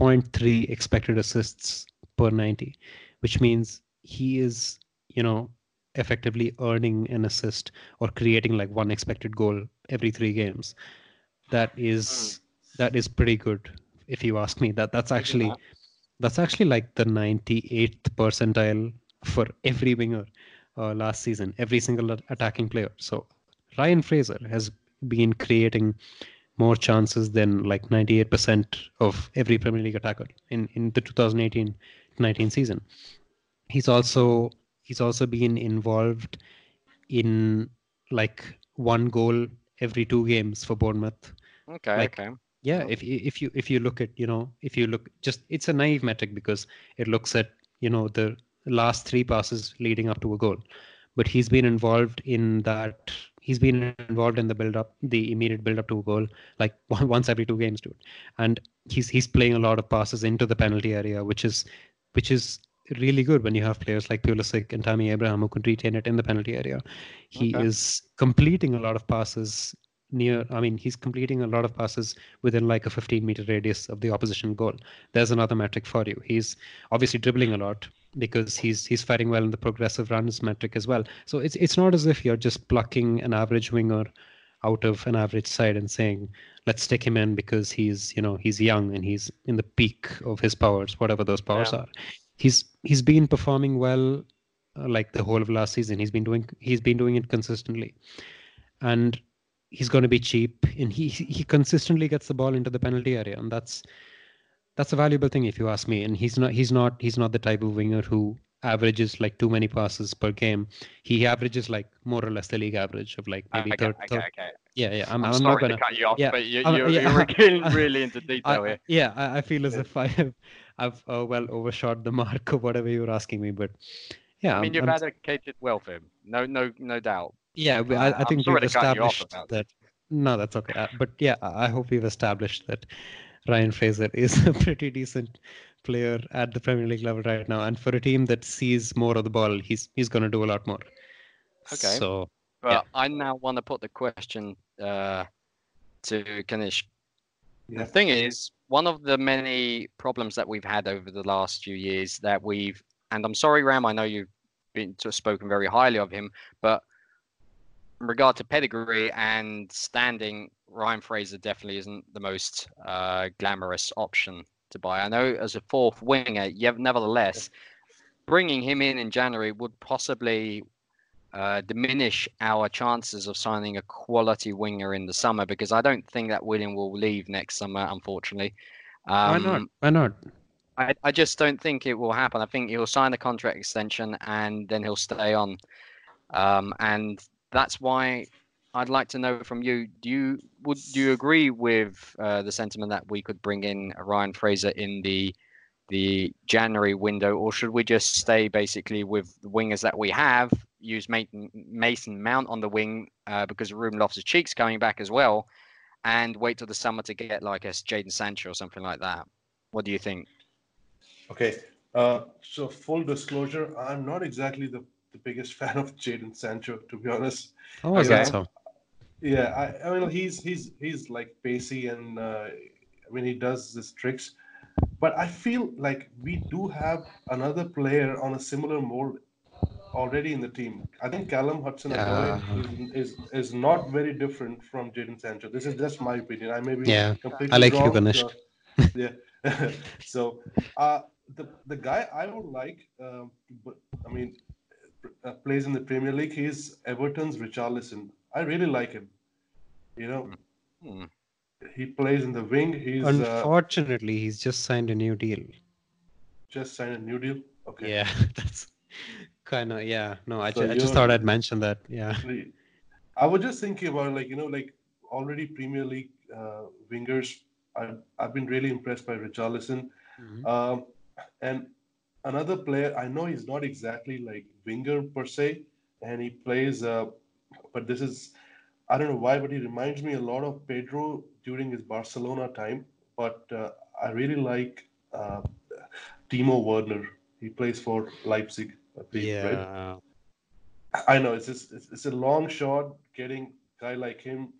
S2: 0.3 expected assists per 90 which means he is you know effectively earning an assist or creating like one expected goal every 3 games that is hmm. that is pretty good if you ask me that that's actually that's actually like the 98th percentile for every winger uh, last season, every single attacking player. So Ryan Fraser has been creating more chances than like 98% of every Premier League attacker in, in the 2018-19 season. He's also he's also been involved in like one goal every two games for Bournemouth.
S1: Okay,
S2: like,
S1: okay
S2: yeah if if you if you look at you know if you look just it's a naive metric because it looks at you know the last three passes leading up to a goal but he's been involved in that he's been involved in the build up the immediate build up to a goal like once every two games dude and he's he's playing a lot of passes into the penalty area which is which is really good when you have players like Pulisic and Tammy Abraham who can retain it in the penalty area. He okay. is completing a lot of passes near i mean he's completing a lot of passes within like a 15 meter radius of the opposition goal. There's another metric for you. He's obviously dribbling a lot because he's he's fighting well in the progressive runs metric as well. So it's it's not as if you're just plucking an average winger out of an average side and saying let's stick him in because he's you know he's young and he's in the peak of his powers whatever those powers yeah. are. He's he's been performing well uh, like the whole of last season. He's been doing he's been doing it consistently. And he's going to be cheap and he he consistently gets the ball into the penalty area and that's that's a valuable thing if you ask me. And he's not he's not he's not the type of winger who averages like too many passes per game. He averages like more or less the league average of like maybe
S1: okay,
S2: third,
S1: okay, okay.
S2: yeah yeah
S1: i'm,
S2: I'm,
S1: I'm
S2: not gonna
S1: to cut you off
S2: yeah,
S1: but you, you're,
S2: yeah,
S1: you're getting really into detail
S2: I,
S1: here.
S2: yeah I, I, feel as if i have i've uh, well overshot the mark of whatever you were asking me but yeah
S1: i mean
S2: I'm,
S1: you've advocated well for him no no no doubt
S2: yeah I, I think we've established that
S1: that
S2: no, that's okay. Uh, but yeah, I hope we've established that Ryan Fraser is a pretty decent player at the Premier League level right now, and for a team that sees more of the ball, he's he's going to do a lot more.
S1: Okay.
S2: So,
S1: well,
S2: yeah.
S1: I now want to put the question uh, to Kanish.
S3: Yeah.
S1: The thing is, one of the many problems that we've had over the last few years that we've, and I'm sorry, Ram, I know you've been spoken very highly of him, but in regard to pedigree and standing, Ryan Fraser definitely isn't the most uh, glamorous option to buy. I know as a fourth winger, yet nevertheless, bringing him in in January would possibly uh, diminish our chances of signing a quality winger in the summer because I don't think that Willian will leave next summer, unfortunately. Um,
S2: Why not? Why not?
S1: I, I just don't think it will happen. I think he'll sign a contract extension and then he'll stay on. Um, and that's why I'd like to know from you: Do you would do you agree with uh, the sentiment that we could bring in Ryan Fraser in the the January window, or should we just stay basically with the wingers that we have? Use Mason, Mount on the wing uh, because Ruben Loftus Cheek's coming back as well, and wait till the summer to get like a Jadon Sancho or something like that? What do you think?
S3: Okay. Uh, so full disclosure, I'm not exactly the, the biggest fan of Jadon Sancho, to be honest.
S2: Oh,
S1: Okay.
S2: so?
S3: Yeah, I, I mean he's he's he's like pacey and uh, I mean he does his tricks, but I feel like we do have another player on a similar mold already in the team. I think Callum Hudson
S2: Yeah.
S3: is, is is not very different from Jadon Sancho. This is just my opinion. I may be
S2: Yeah,
S3: completely
S2: I like
S3: wrong,
S2: Hugonished.
S3: so- yeah. so uh, the the guy I would like, um, but I mean, uh, plays in the Premier League. He's Everton's Richarlison. I really like him. You know,
S1: Hmm.
S3: he plays in the wing. He's uh,
S2: Unfortunately, he's just signed a new deal.
S3: just signed a new deal. Okay.
S2: Yeah, that's kind of yeah. No, I,
S3: So
S2: ju- I just thought I'd mention that. Yeah.
S3: Actually, I was just thinking about like you know like already Premier League uh, wingers. I I've been really impressed by Richarlison. Um, and another player, I know he's not exactly like winger per se, and he plays. Uh, but this is, I don't know why, but he reminds me a lot of Pedro during his Barcelona time. But uh, I really like uh, Timo Werner. He plays for Leipzig. I right?
S2: Yeah.
S3: I know it's just, it's, it's a long shot getting a guy like him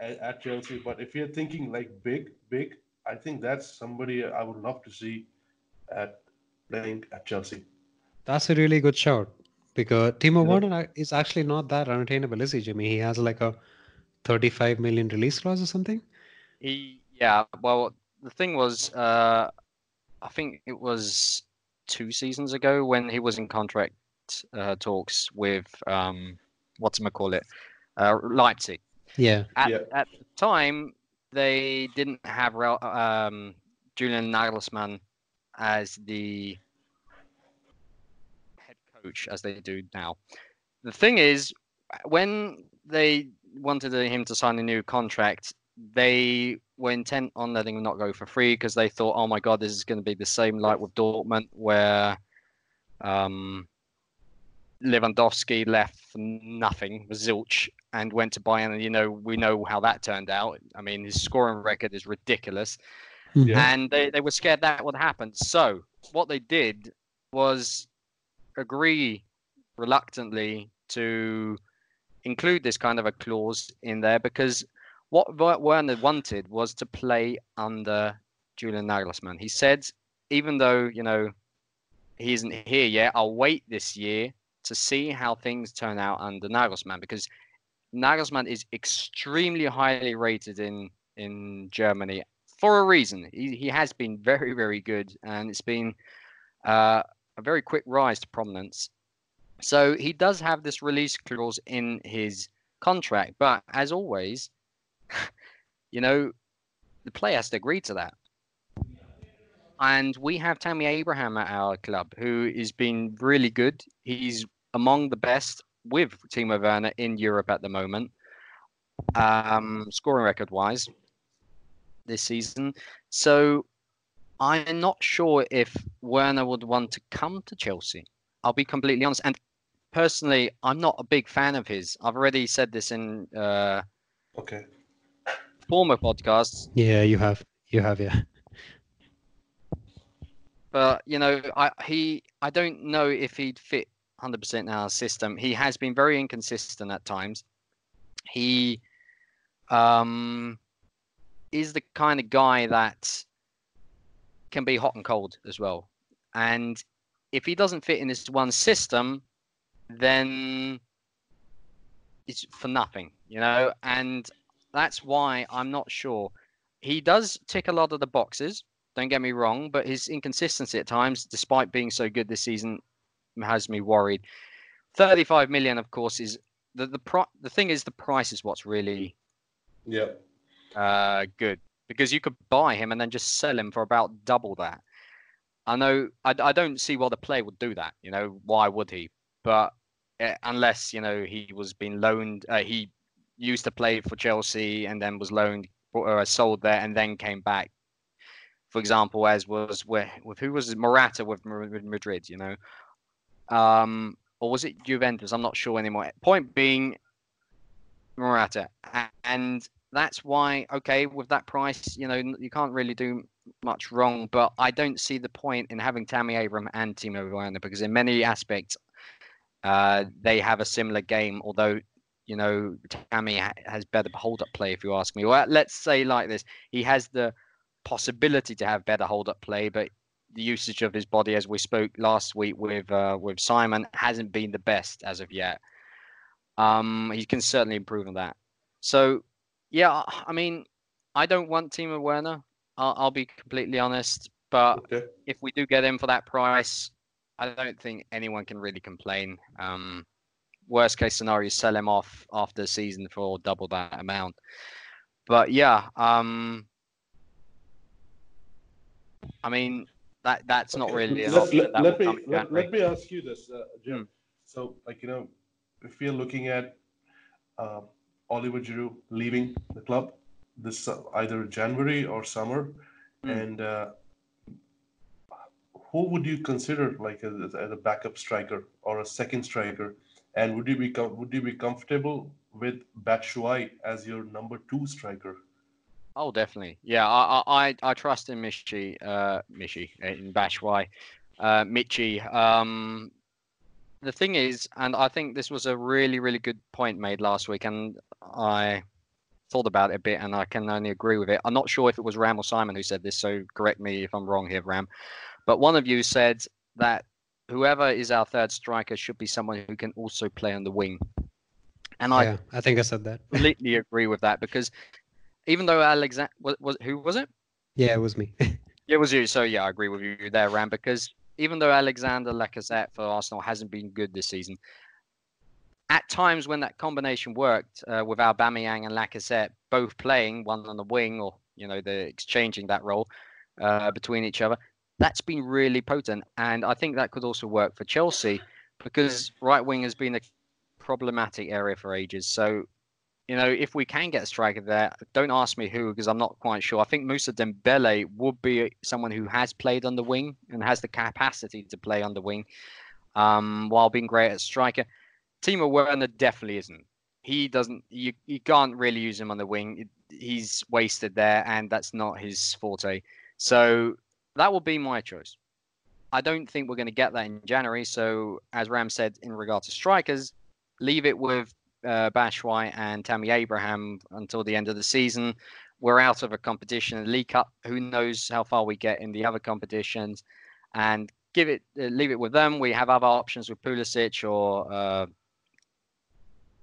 S3: at, at Chelsea, but if you're thinking like big, big, I think that's somebody I would love to see at playing at Chelsea.
S2: That's a really good shout because Timo
S3: Yeah.
S2: Werner ac- is actually not that unattainable, is he, Jimmy? He has like a 35 million release clause or something.
S1: He, yeah. Well, the thing was, uh, I think it was two seasons ago when he was in contract uh, talks with um, what's call it, uh, Leipzig.
S2: Yeah.
S1: At,
S3: Yeah.
S1: at the time, they didn't have um, Julian Nagelsmann as the head coach as they do now. The thing is, when they wanted him to sign a new contract, they were intent on letting him not go for free because they thought, oh my god, this is going to be the same like with Dortmund, where um, Lewandowski left for nothing, was zilch, and went to Bayern. And you know, we know how that turned out. I mean, his scoring record is ridiculous
S3: Yeah.
S1: and they, they were scared that would happen. So what they did was agree reluctantly to include this kind of a clause in there because what Werner wanted was to play under Julian Nagelsmann. He said, even though you know he isn't here yet, I'll wait this year to see how things turn out under Nagelsmann because Nagelsmann is extremely highly rated in in Germany for a reason. He, he has been very, very good, and it's been uh, a very quick rise to prominence. So he does have this release clause in his contract, but as always, you know, the player has to agree to that. And we have Tammy Abraham at our club, who has been really good. He's among the best with Timo Werner in Europe at the moment, um, scoring record wise this season. So I'm not sure if Werner would want to come to Chelsea. I'll be completely honest. And personally, I'm not a big fan of his. I've already said this in uh,
S3: Okay.
S1: former podcasts.
S2: Yeah, you have. You have, yeah.
S1: But you know, I he I don't know if he'd fit 100% in our system. He has been very inconsistent at times. He um is the kind of guy that can be hot and cold as well. And if he doesn't fit in this one system, then it's for nothing, you know. And that's why I'm not sure. He does tick a lot of the boxes. Don't get me wrong, but his inconsistency at times, despite being so good this season, has me worried. 35 million, of course, is the the pro- the thing is the price is what's really
S3: Yeah.
S1: uh, good because you could buy him and then just sell him for about double that. I know I, I don't see why the player would do that. You know why would he? But uh, unless you know he was being loaned, uh, he used to play for Chelsea and then was loaned or uh, sold there and then came back. For example, as was where with who was? Morata with Madrid, you know, um, or was it Juventus? I'm not sure anymore. Point being, Morata and that's why okay with that price, you know, you can't really do much wrong. But I don't see the point in having Tammy Abraham and Timo Werner because in many aspects, uh, they have a similar game. Although you know Tammy ha- has better hold-up play, if you ask me. Well, let's say like this: he has the possibility to have better hold-up play, but the usage of his body, as we spoke last week with uh, with Simon, hasn't been the best as of yet. Um, he can certainly improve on that. So, yeah, I mean, I don't want Timo Werner. I'll, I'll be completely honest, but
S3: Okay.
S1: if we do get him for that price, I don't think anyone can really complain. Um, worst case scenario, sell him off after the season for double that amount. But yeah, um, I mean that that's not
S3: Okay,
S1: really
S3: let, let, let me let, let me ask you this, uh, Jim.
S1: Hmm.
S3: So, like you know, if you're looking at uh, Oliver Giroud leaving the club this uh, either January or summer,
S1: Hmm.
S3: and uh, who would you consider like as, a backup striker or a second striker? And would you be com- would you be comfortable with Batshuayi as your number two striker?
S1: Oh, definitely. Yeah, I I I, I trust in Michy, uh, Michy in Batshuayi, uh, Michy. Um, the thing is, and I think this was a really really good point made last week, and I thought about it a bit, and I can only agree with it. I'm not sure if it was Ram or Simon who said this, so correct me if I'm wrong here, Ram. But one of you said that whoever is our third striker should be someone who can also play on the wing, and I
S2: yeah, I think I said that.
S1: completely agree with that because even though Alexander was, was who was it?
S2: Yeah, it was me.
S1: Yeah, it was you. So yeah, I agree with you there, Ram. Because even though Alexander Lacazette for Arsenal hasn't been good this season, at times when that combination worked uh, with Aubameyang and Lacazette both playing one on the wing or you know they're exchanging that role uh, between each other, that's been really potent. And I think that could also work for Chelsea because right wing has been a problematic area for ages. So you know, if we can get a striker there, don't ask me who because I'm not quite sure. I think Moussa Dembele would be someone who has played on the wing and has the capacity to play on the wing, um, while being great at striker. Timo Werner definitely isn't. He doesn't. You you can't really use him on the wing. He's wasted there, and that's not his forte. So that will be my choice. I don't think we're going to get that in January. So as Ram said in regard to strikers, leave it with uh, Batshuayi and Tammy Abraham until the end of the season. We're out of a competition, the League Cup. Who knows how far we get in the other competitions? And give it, uh, leave it with them. We have other options with Pulisic or, uh,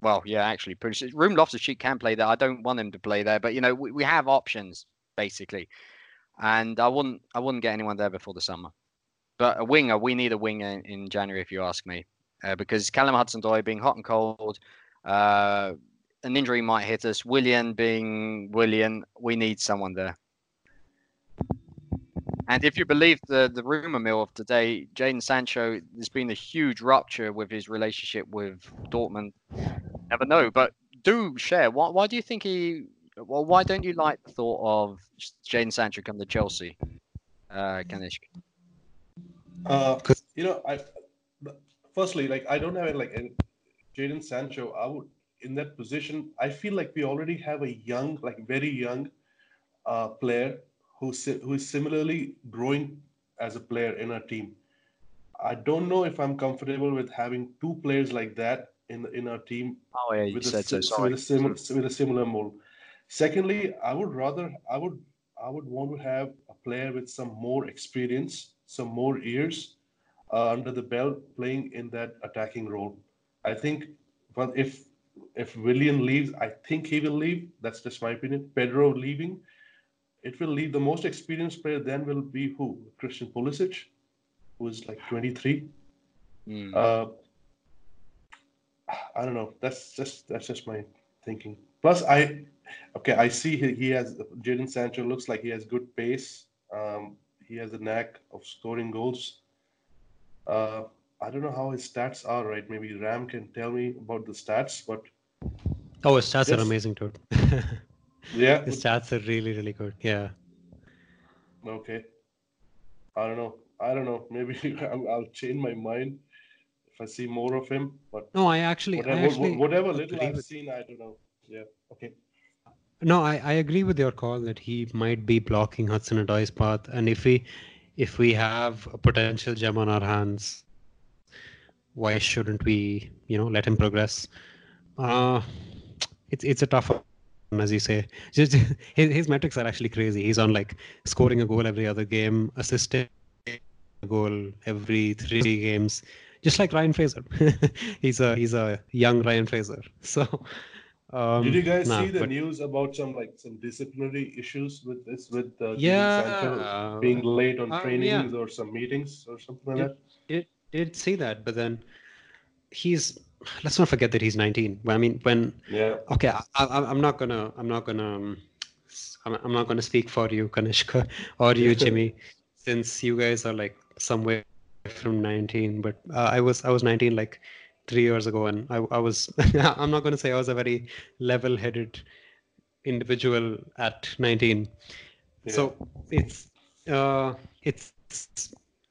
S1: well, yeah, actually, Pulisic. Room Loftus Cheek can play there. I don't want him to play there, but you know, we, we have options basically. And I wouldn't, I wouldn't get anyone there before the summer. But a winger, we need a winger in, in January, if you ask me, uh, because Callum Hudson-Odoi being hot and cold. Uh, an injury might hit us. Willian being Willian, we need someone there. And if you believe the the rumor mill of today, Jadon Sancho, there's been a huge rupture with his relationship with Dortmund. Never know, but do share. Why why do you think he? Well, why don't you like the thought of Jadon Sancho come to Chelsea, uh, Kanishk?
S3: Uh, because you know, I firstly like I don't have it like Jadon Sancho. I would in that position. I feel like we already have a young, like very young, uh, player who who is similarly growing as a player in our team. I don't know if I'm comfortable with having two players like that in in our team
S1: Oh yeah, you
S3: with a,
S1: so. Sorry.
S3: with a similar with a similar mold. Secondly, I would rather I would I would want to have a player with some more experience, some more years uh, under the belt, playing in that attacking role. I think, but if if Willian leaves, I think he will leave. That's just my opinion. Pedro leaving, it will leave the most experienced player. Then will be who? Christian Pulisic, who is like 23.
S1: Mm.
S3: Uh, I don't know. That's just that's just my thinking. Plus, I okay. I see he, he has Jadon Sancho looks like he has good pace. Um, he has a knack of scoring goals. Uh, I don't know how his stats are. Right? Maybe Ram can tell me about the stats. But
S2: Oh, his stats
S3: Yes.
S2: are amazing, dude.
S3: yeah,
S2: his stats are really, really good. Yeah.
S3: okay. I don't know. I don't know. Maybe I'll, I'll change my mind if I see more of him. But
S2: No, I actually, I
S3: whatever,
S2: actually
S3: whatever little I've
S2: with-
S3: seen, I don't know. Yeah. Okay.
S2: No, I, I agree with your call that he might be blocking Hudson and Odoi's path, and if we if we have a potential gem on our hands, why shouldn't we, you know, let him progress? Uh, it's it's a tough one, as you say. Just his, his metrics are actually crazy. He's on like scoring a goal every other game, assisting a goal every three games, just like Ryan Fraser. he's a he's a young Ryan Fraser. So. Um,
S3: Did you guys
S2: nah,
S3: see the
S2: but-
S3: news about some like some disciplinary issues with this with uh,
S2: Yeah,
S3: being late on
S2: uh, yeah.
S3: trainings or some meetings or something like
S2: Yeah.
S3: that?
S2: did did see that, but then he's let's not forget that he's 19. Well, I mean, when
S3: Yeah.
S2: okay, I, I, I'm not gonna I'm not gonna um, I'm, I'm not gonna speak for you, Kanishka, or you, Jimmy, since you guys are like somewhere from 19. But uh, I was I was 19 like three years ago, and I I was I'm not gonna say I was a very level-headed individual at 19
S3: Yeah.
S2: so it's uh it's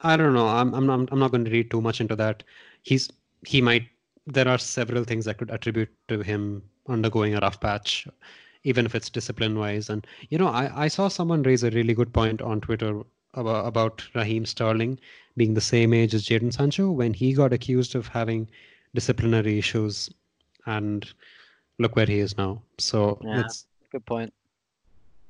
S2: i don't know i'm i'm not, I'm not going to read too much into that he's he might there are several things i could attribute to him undergoing a rough patch even if it's discipline wise and you know i i saw someone raise a really good point on twitter about, about raheem sterling being the same age as Jadon sancho when he got accused of having disciplinary issues and look where he is now so
S1: Yeah.
S2: it's
S1: Good point.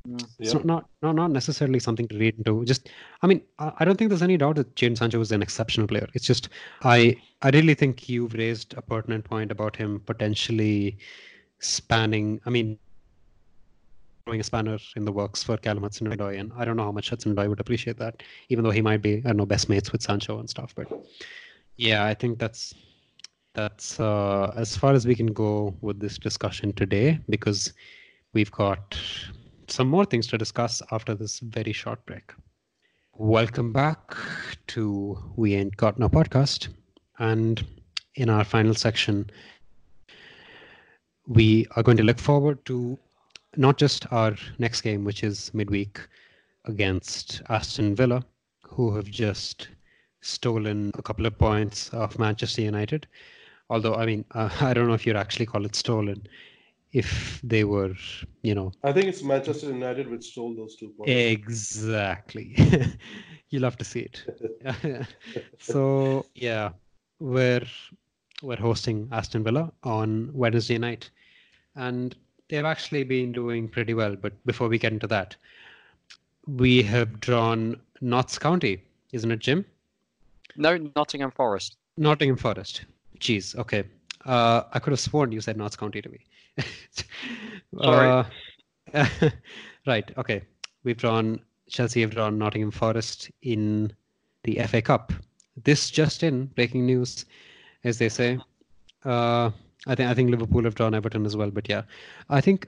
S1: Mm.
S2: it's
S3: Yeah.
S2: not, not not necessarily something to read into. Just, I mean, I, I don't think there's any doubt that Jadon Sancho is an exceptional player. It's just, I I really think you've raised a pertinent point about him potentially spanning. I mean, throwing a spanner in the works for Callum Hudson-Odoi, and I don't know how much Hudson-Odoi would appreciate that, even though he might be, I don't know, best mates with Sancho and stuff. But yeah, I think that's that's uh, as far as we can go with this discussion today because we've got some more things to discuss after this very short break. Welcome back to We Ain't Got No Podcast. And in our final section, we are going to look forward to not just our next game, which is midweek against Aston Villa, who have just stolen a couple of points of Manchester United. Although, I mean, uh, I don't know if you'd actually call it stolen. If they were, you know,
S3: I think it's Manchester United which stole those two points.
S2: Exactly. you love to see it. so yeah, we're we're hosting Aston Villa on Wednesday night, and they've actually been doing pretty well. But before we get into that, we have drawn Notts County, isn't it, Jim?
S1: No, Nottingham Forest.
S2: Nottingham Forest. Jeez. Okay. Uh, I could have sworn you said Notts County to me.
S1: Sorry.
S2: Uh, right. Okay. We've drawn Chelsea have drawn Nottingham Forest in the FA Cup. This just in breaking news, as they say. Uh, I think I think Liverpool have drawn Everton as well. But yeah, I think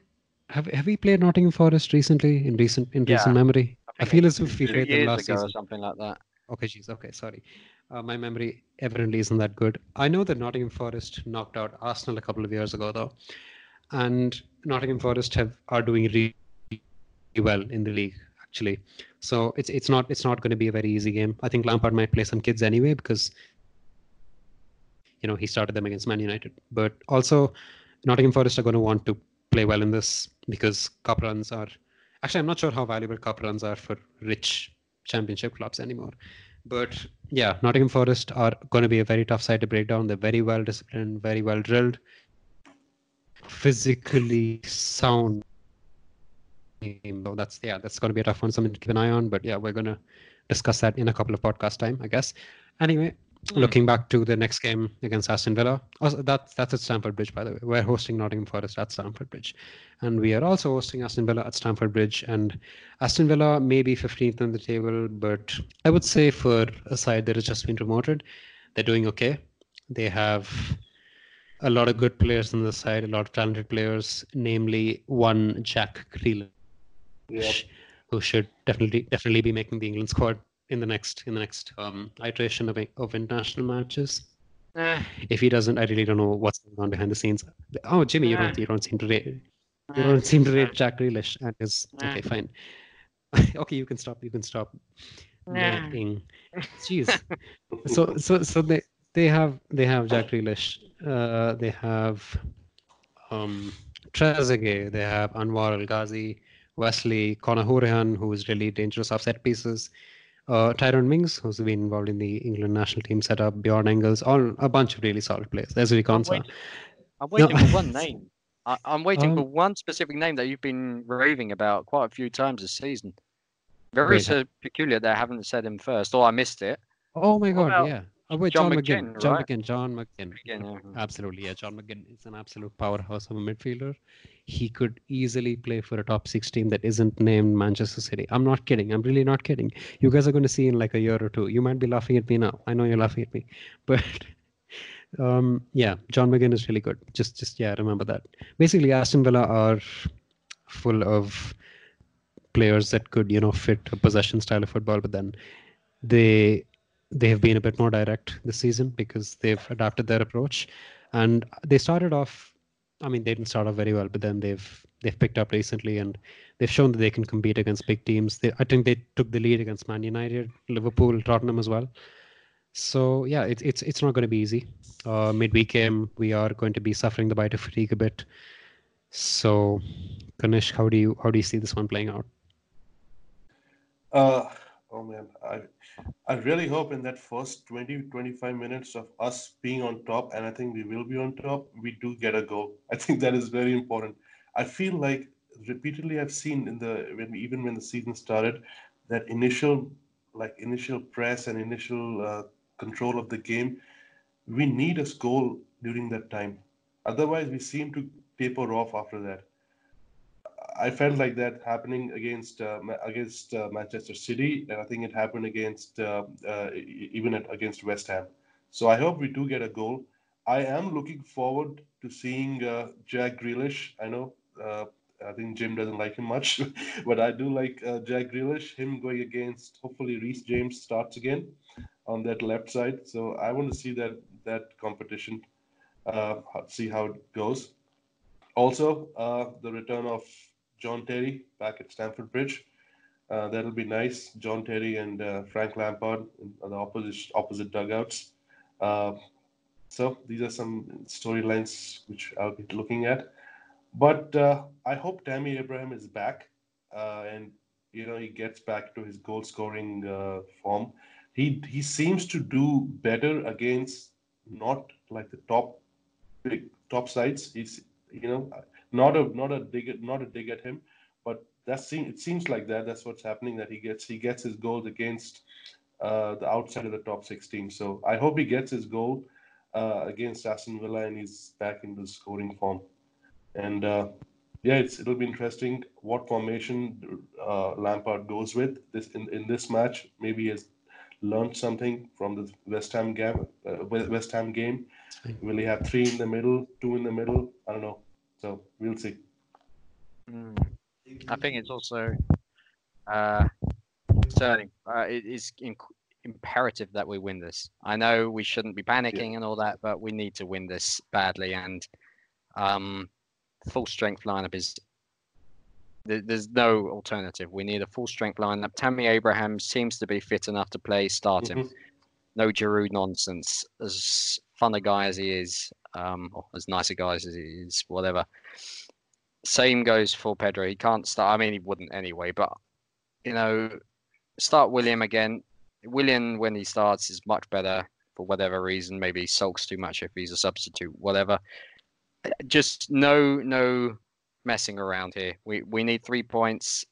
S2: have have we played Nottingham Forest recently in recent in
S1: Yeah.
S2: recent memory? I,
S1: think
S2: feel as if we played them last season.
S1: or something like that.
S2: Okay, geez. Okay, sorry. Uh, my memory evidently isn't that good. I know that Nottingham Forest knocked out Arsenal a couple of years ago, though, and Nottingham Forest have are doing really well in the league actually. So it's it's not it's not going to be a very easy game. I think Lampard might play some kids anyway because you know he started them against Man United. But also, Nottingham Forest are going to want to play well in this because cup runs are actually I'm not sure how valuable cup runs are for rich championship clubs anymore. But yeah, Nottingham Forest are going to be a very tough side to break down. They're very well disciplined, very well drilled, physically sound. So that's yeah, that's going to be a tough one, something to keep an eye on. But yeah, we're going to discuss that in a couple of podcast time, I guess. Anyway, Mm. looking back to the next game against Aston Villa, also, that's that's at Stamford Bridge, by the way. We're hosting Nottingham Forest at Stamford Bridge, and we are also hosting Aston Villa at Stamford Bridge. And Aston Villa may be 15th on the table, but I would say for a side that has just been promoted, they're doing okay. They have a lot of good players on the side, a lot of talented players, namely one Jack Grealish,
S3: Yeah.
S2: who should definitely definitely be making the England squad in the next in the next um, iteration of of international matches.
S1: Eh,
S2: If he doesn't, I really don't know what's going on behind the scenes. Oh, Jimmy, you don't you don't seem to rate you
S1: eh.
S2: don't seem to rate Jack Grealish and his okay fine. okay, you can stop. You can stop.
S1: Nah.
S2: Jeez. so so so they they have they have Jack Grealish. Uh, they have um, Trezeguet, they have Anwar El Ghazi, Wesley, Conor who is really dangerous off set pieces, uh, Tyrone Mings, who's been involved in the England national team setup, Bjorn Engels, all a bunch of really solid players. There's Rick
S1: I'm I'm waiting
S2: No.
S1: for one name. I, I'm waiting
S2: Um,
S1: for one specific name that you've been raving about quite a few times this season. Very so peculiar that I haven't said him first, or I missed it.
S2: Oh my
S1: What
S2: god,
S1: about
S2: yeah. Oh, wait,
S1: John
S2: John,
S1: McGinn,
S2: McGinn. John
S1: right?
S2: McGinn. John McGinn.
S1: Again, yeah.
S2: Absolutely, yeah. John McGinn is an absolute powerhouse of a midfielder. He could easily play for a top six team that isn't named Manchester City. I'm not kidding. I'm really not kidding. You guys are going to see in like a year or two. You might be laughing at me now. I know you're laughing at me, but um, yeah, John McGinn is really good. Just, just yeah, remember that. Basically, Aston Villa are full of players that could, you know, fit a possession style of football, but then they they have been a bit more direct this season because they've adapted their approach. And they started off i mean they didn't start off very well but then they've they've picked up recently and they've shown that they can compete against big teams. They, i think they took the lead against man united liverpool tottenham as well. So yeah it's it's, it's not going to be easy. Uh, midweek game we are going to be suffering the bite of fatigue a bit. So Kanish, how do you how do you see this one playing out?
S3: Uh, oh man, I I really hope in that first 20 25 minutes of us being on top, and I think we will be on top, we do get a goal. I think that is very important. I feel like repeatedly I've seen in the when even when the season started that initial like initial press and initial uh, control of the game, we need a goal during that time. Otherwise, we seem to taper off after that. I felt like that happening against uh, against uh, Manchester City, and I think it happened against uh, uh, even at, against West Ham. So I hope we do get a goal. I am looking forward to seeing uh, Jack Grealish. I know I think Jim doesn't like him much, but I do like Jack Grealish. Him going against hopefully Reece James starts again on that left side. So I want to see that that competition. See how it goes. Also, uh, the return of John Terry back at Stamford Bridge. Uh, that'll be nice. John Terry and uh, Frank Lampard on the opposite opposite dugouts. Uh, so these are some storylines which I'll be looking at. But uh, I hope Tammy Abraham is back, uh, and you know he gets back to his goal scoring uh, form. He he seems to do better against not like the top big top sides. He's you know not a not a dig at, not a dig at him, but that seem it seems like that. That's what's happening. That he gets he gets his goals against uh, the outside of the top six teams. So I hope he gets his goal uh, against Aston Villa and he's back in the scoring form. And uh, yeah, it's it'll be interesting what formation uh, Lampard goes with this in, in this match. Maybe he has learned something from the West Ham game. Uh, West Ham game. Will he have three in the middle, two in the middle? I don't know. So we'll see.
S1: Mm. I think it's also uh, concerning. Uh, it is in- imperative that we win this. I know we shouldn't be panicking and all that, but we need to win this badly. And um, full strength lineup is there's no alternative. We need a full strength lineup. Tammy Abraham seems to be fit enough to play. starting. him.
S3: Mhm.
S1: No Giroud nonsense. As fun a guy as he is, um, or as nice a guy as he is, whatever. Same goes for Pedro. He can't start. I mean, he wouldn't anyway. But you know, start Willian again. Willian, when he starts, is much better for whatever reason. Maybe he sulks too much if he's a substitute. Whatever. Just no, no messing around here. We we need three points.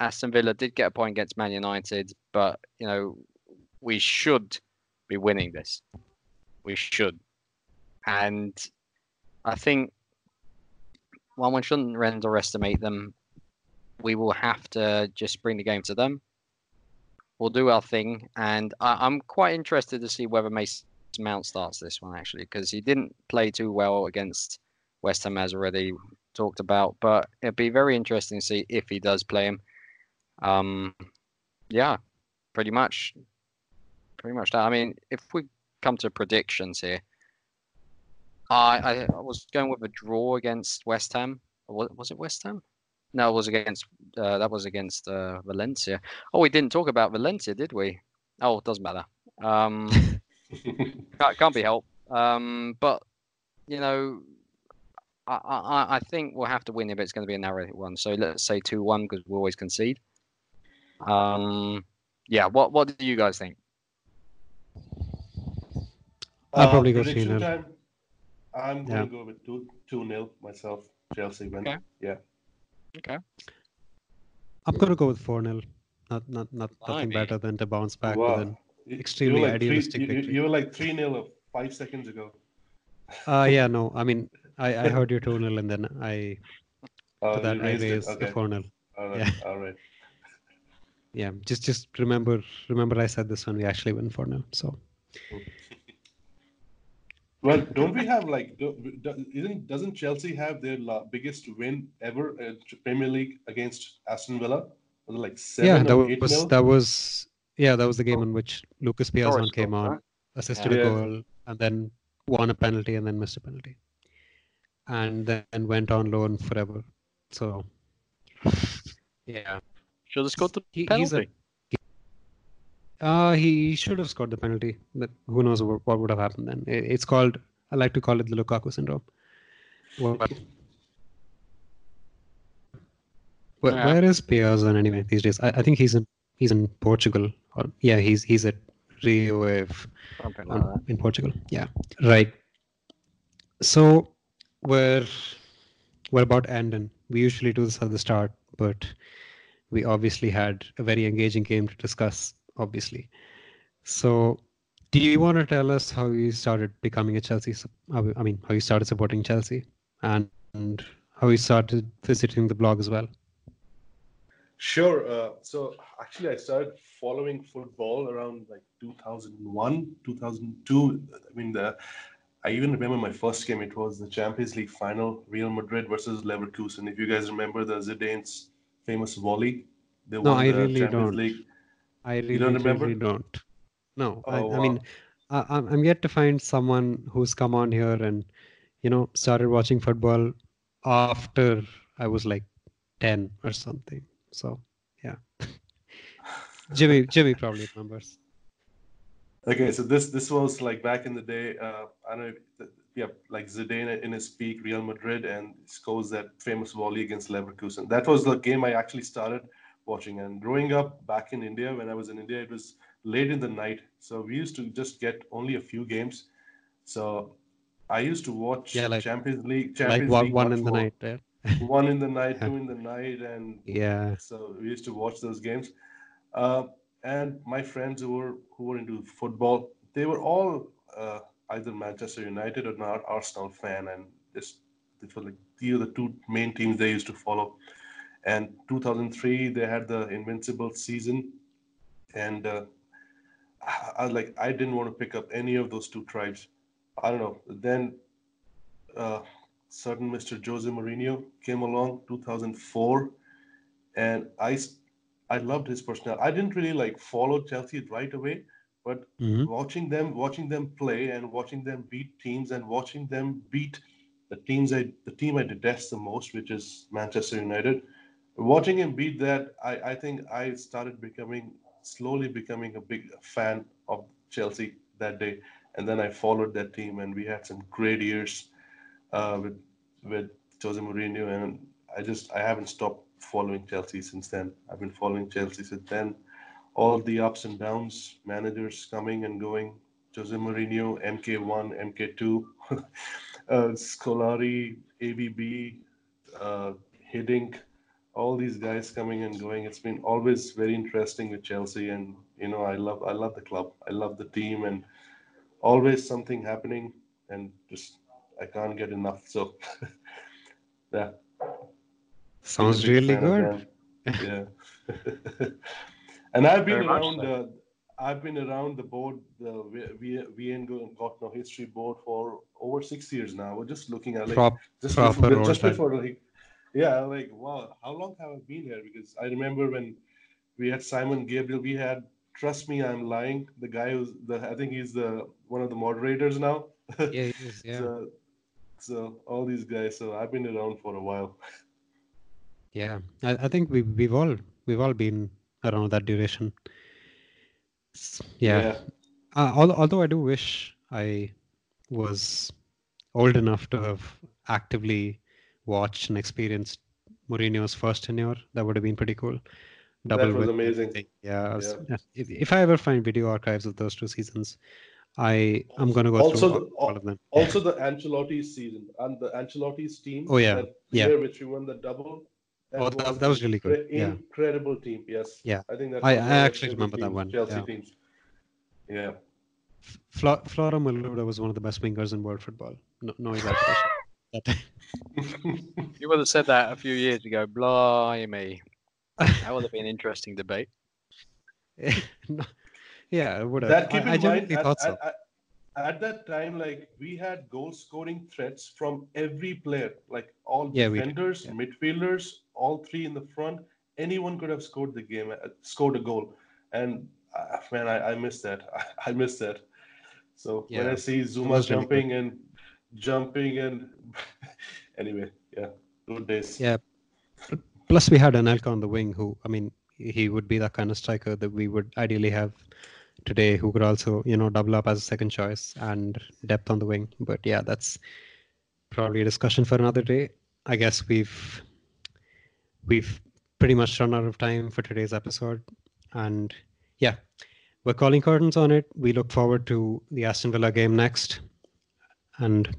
S1: Aston Villa did get a point against Man United, but you know we should be winning this. We should, and I think while one shouldn't underestimate them, we will have to just bring the game to them. We'll do our thing, and I, I'm quite interested to see whether Mason Mount starts this one actually, because he didn't play too well against West Ham, as already talked about. But it'd be very interesting to see if he does play him. Um, yeah, pretty much, pretty much that. I mean, if we come to predictions here, I I, I was going with a draw against West Ham. Was, was it West Ham? No, it was against uh, that was against uh, Valencia. Oh, we didn't talk about Valencia, did we? Oh, it doesn't matter. Um, can't, can't be helped. Um, but you know, I, I, I think we'll have to win it, but it's going to be a narrow one. So let's say two one because we always concede. Um, yeah. What What do you guys think?
S2: I'll probably go
S3: Uh, prediction
S2: 3-0.
S3: time, I'm
S2: Yeah.
S3: going to go with 2 2 nil myself. Chelsea win.
S1: Okay.
S3: Yeah.
S1: Okay.
S2: I'm gonna go with four 0 Not not not nothing better than to bounce back
S3: Wow.
S2: with an extremely
S3: you like
S2: idealistic
S3: three, you- you,
S2: victory.
S3: you were like 3 0 five seconds ago.
S2: Uh yeah, no. I mean I, I heard you two 0 and then I
S3: Oh,
S2: to that I
S3: raised
S2: raised
S3: Okay.
S2: the four 0
S3: All right.
S2: Yeah.
S3: All right.
S2: Yeah, just just remember remember I said this when we actually win four 0 So
S3: Well, don't we have like do, do- isn't doesn't Chelsea have their la- biggest win ever in Premier League against Aston Villa? Was it like seven
S2: yeah, that
S3: or eight
S2: was
S3: nil?
S2: that was yeah that was the game in which Lucas Piazon
S1: Torres
S2: came
S1: scored,
S2: on,
S1: right?
S2: assisted
S3: Yeah.
S2: a goal, and then won a penalty and then missed a penalty, and then went on loan forever. So yeah,
S1: Should have scored the
S2: He- he's a-
S1: penalty.
S2: Uh, he should have scored the penalty, but who knows what, what would have happened then? It's called, I like to call it the Lukaku syndrome. Well, where,
S1: Yeah.
S2: where is Piazon anyway these days? I, I think he's in he's in Portugal. Or yeah, he's he's at Rio on- in Portugal. Yeah, right. So we're we're about ending. We usually do this at the start, but we obviously had a very engaging game to discuss. Obviously, so do you want to tell us how you started becoming a Chelsea? I mean, how you started supporting Chelsea, and, and how you started visiting the blog as well.
S3: Sure. Uh, so actually, I started following football around like 2001, 2002. I mean, the I even remember my first game. It was the Champions League final, Real Madrid versus Leverkusen. If you guys remember the Zidane's famous volley, they
S2: No,
S3: won
S2: I
S3: the
S2: really
S3: Champions
S2: don't.
S3: League.
S2: I really,
S3: don't remember?
S2: really don't. No, I,
S3: Oh,
S2: I mean,
S3: wow.
S2: I, I'm I'm yet to find someone who's come on here and, you know, started watching football after I was like 10 or something. So, yeah. Jimmy, Jimmy probably remembers.
S3: Okay, so this this was like back in the day. Uh, I don't know. If, yeah, like Zidane in his peak, Real Madrid, and scores that famous volley against Leverkusen. That was the game I actually started watching. And growing up back in India, when I was in India, it was late in the night, so we used to just get only a few games. So I used to watch
S2: Yeah, like-
S3: Champions League,
S2: Like
S3: Champions
S2: one,
S3: League
S2: one in the
S3: more.
S2: night. Yeah.
S3: one in the night, two in the night, and
S2: Yeah.
S3: so we used to watch those games. Uh, and my friends who were who were into football, they were all uh, either Manchester United or not Arsenal fan, and just it was like these are the two main teams they used to follow. And 2003, they had the invincible season, and uh, I, like I didn't want to pick up any of those two tribes. I don't know. Then uh, certain Mr. Jose Mourinho came along 2004, and I I loved his personality. I didn't really like follow Chelsea right away, but
S2: Mhm.
S3: watching them watching them play and watching them beat teams and watching them beat the teams I the team I detest the most, which is Manchester United. Watching him beat that, I, I think I started becoming slowly becoming a big fan of Chelsea that day. And then I followed that team and we had some great years uh, with with Jose Mourinho and I just I haven't stopped following Chelsea since then. I've been following Chelsea since then all the ups and downs, managers coming and going. Jose Mourinho, MK1, MK2, uh, Scolari, AVB, uh, Hiddink, all these guys coming and going. It's been always very interesting with Chelsea, and you know I love I love the club, I love the team, and always something happening, and just I can't get enough. So yeah,
S2: Sounds really good.
S3: Yeah. and I've been
S1: Very
S3: around.
S1: so.
S3: Uh, I've been around the board, the we we ain't go- got no history board for over six years now. We're just looking at like
S2: Prop,
S3: just
S2: proper
S3: before, just before like yeah, like wow, how long have I been here? Because I remember when we had Simon Gabriel, we had Trust Me, I'm Lying. The guy who's the I think he's the one of the moderators now.
S2: yeah, it is, yeah.
S3: So, so all these guys. So I've been around for a while.
S2: Yeah, I, I think we we've all we've all been around that duration. S- Yeah. Uh, although, although I do wish I was old enough to have actively watch and experienced Mourinho's first tenure. That would have been pretty cool.
S3: that was amazing.
S2: everything. Yeah, was-
S3: Yeah.
S2: yeah, If, if I ever find video archives of those two seasons, I I'm gonna go
S3: Also
S2: through
S3: the-
S2: all, all of them.
S3: Also, the Ancelotti's season and the Ancelotti's team.
S2: Oh, yeah,
S3: that
S2: yeah.
S3: which we won the double.
S2: Oh, that- that was really good, yeah.
S3: Incredible team. Yes.
S2: Yeah.
S3: I think that.
S2: I- I
S3: one of the
S2: actually remember that one,
S3: Chelsea
S2: yeah.
S3: teams. Yeah.
S2: Fla- Florent Malouda was one of the best wingers in world football. No, no exaggeration. That-
S1: You would have said that a few years ago. Blimey. That would have been an interesting debate.
S2: No, yeah, it would have.
S3: that keep in
S2: I, I
S3: mind.
S2: genuinely
S3: At,
S2: thought so.
S3: at, at, at that time, like we had goal scoring threats from every player, like all
S2: Yeah,
S3: defenders,
S2: yeah.
S3: midfielders, all three in the front. Anyone could have scored the game, uh, scored a goal, and uh, man, I, I miss that. I, I miss that. So when I see Zouma
S2: was really
S3: jumping and jumping and anyway, yeah, good days.
S2: Yeah. Plus, we had Anelka on the wing, who I mean, he would be that kind of striker that we would ideally have today, who could also you know double up as a second choice and depth on the wing. But yeah, that's probably a discussion for another day. I guess we've we've pretty much run out of time for today's episode, and yeah, we're calling curtains on it. We look forward to the Aston Villa game next, and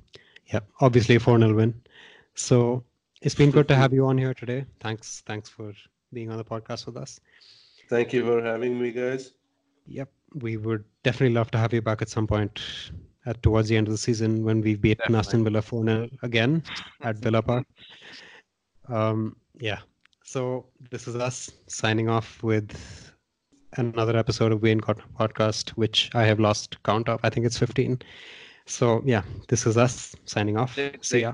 S2: yeah, obviously a 4 0 win. So it's been good to have you on here today. Thanks, thanks for being on the podcast with us.
S3: Thank you for having me, guys.
S2: Yep, we would definitely love to have you back at some point at towards the end of the season when we've beaten Aston Villa 4 0 again at Villa Park. Um, yeah, so this is us signing off with another episode of Wayne Cotton Podcast, which I have lost count of. I think it's 15. So yeah, this is us signing off. See ya.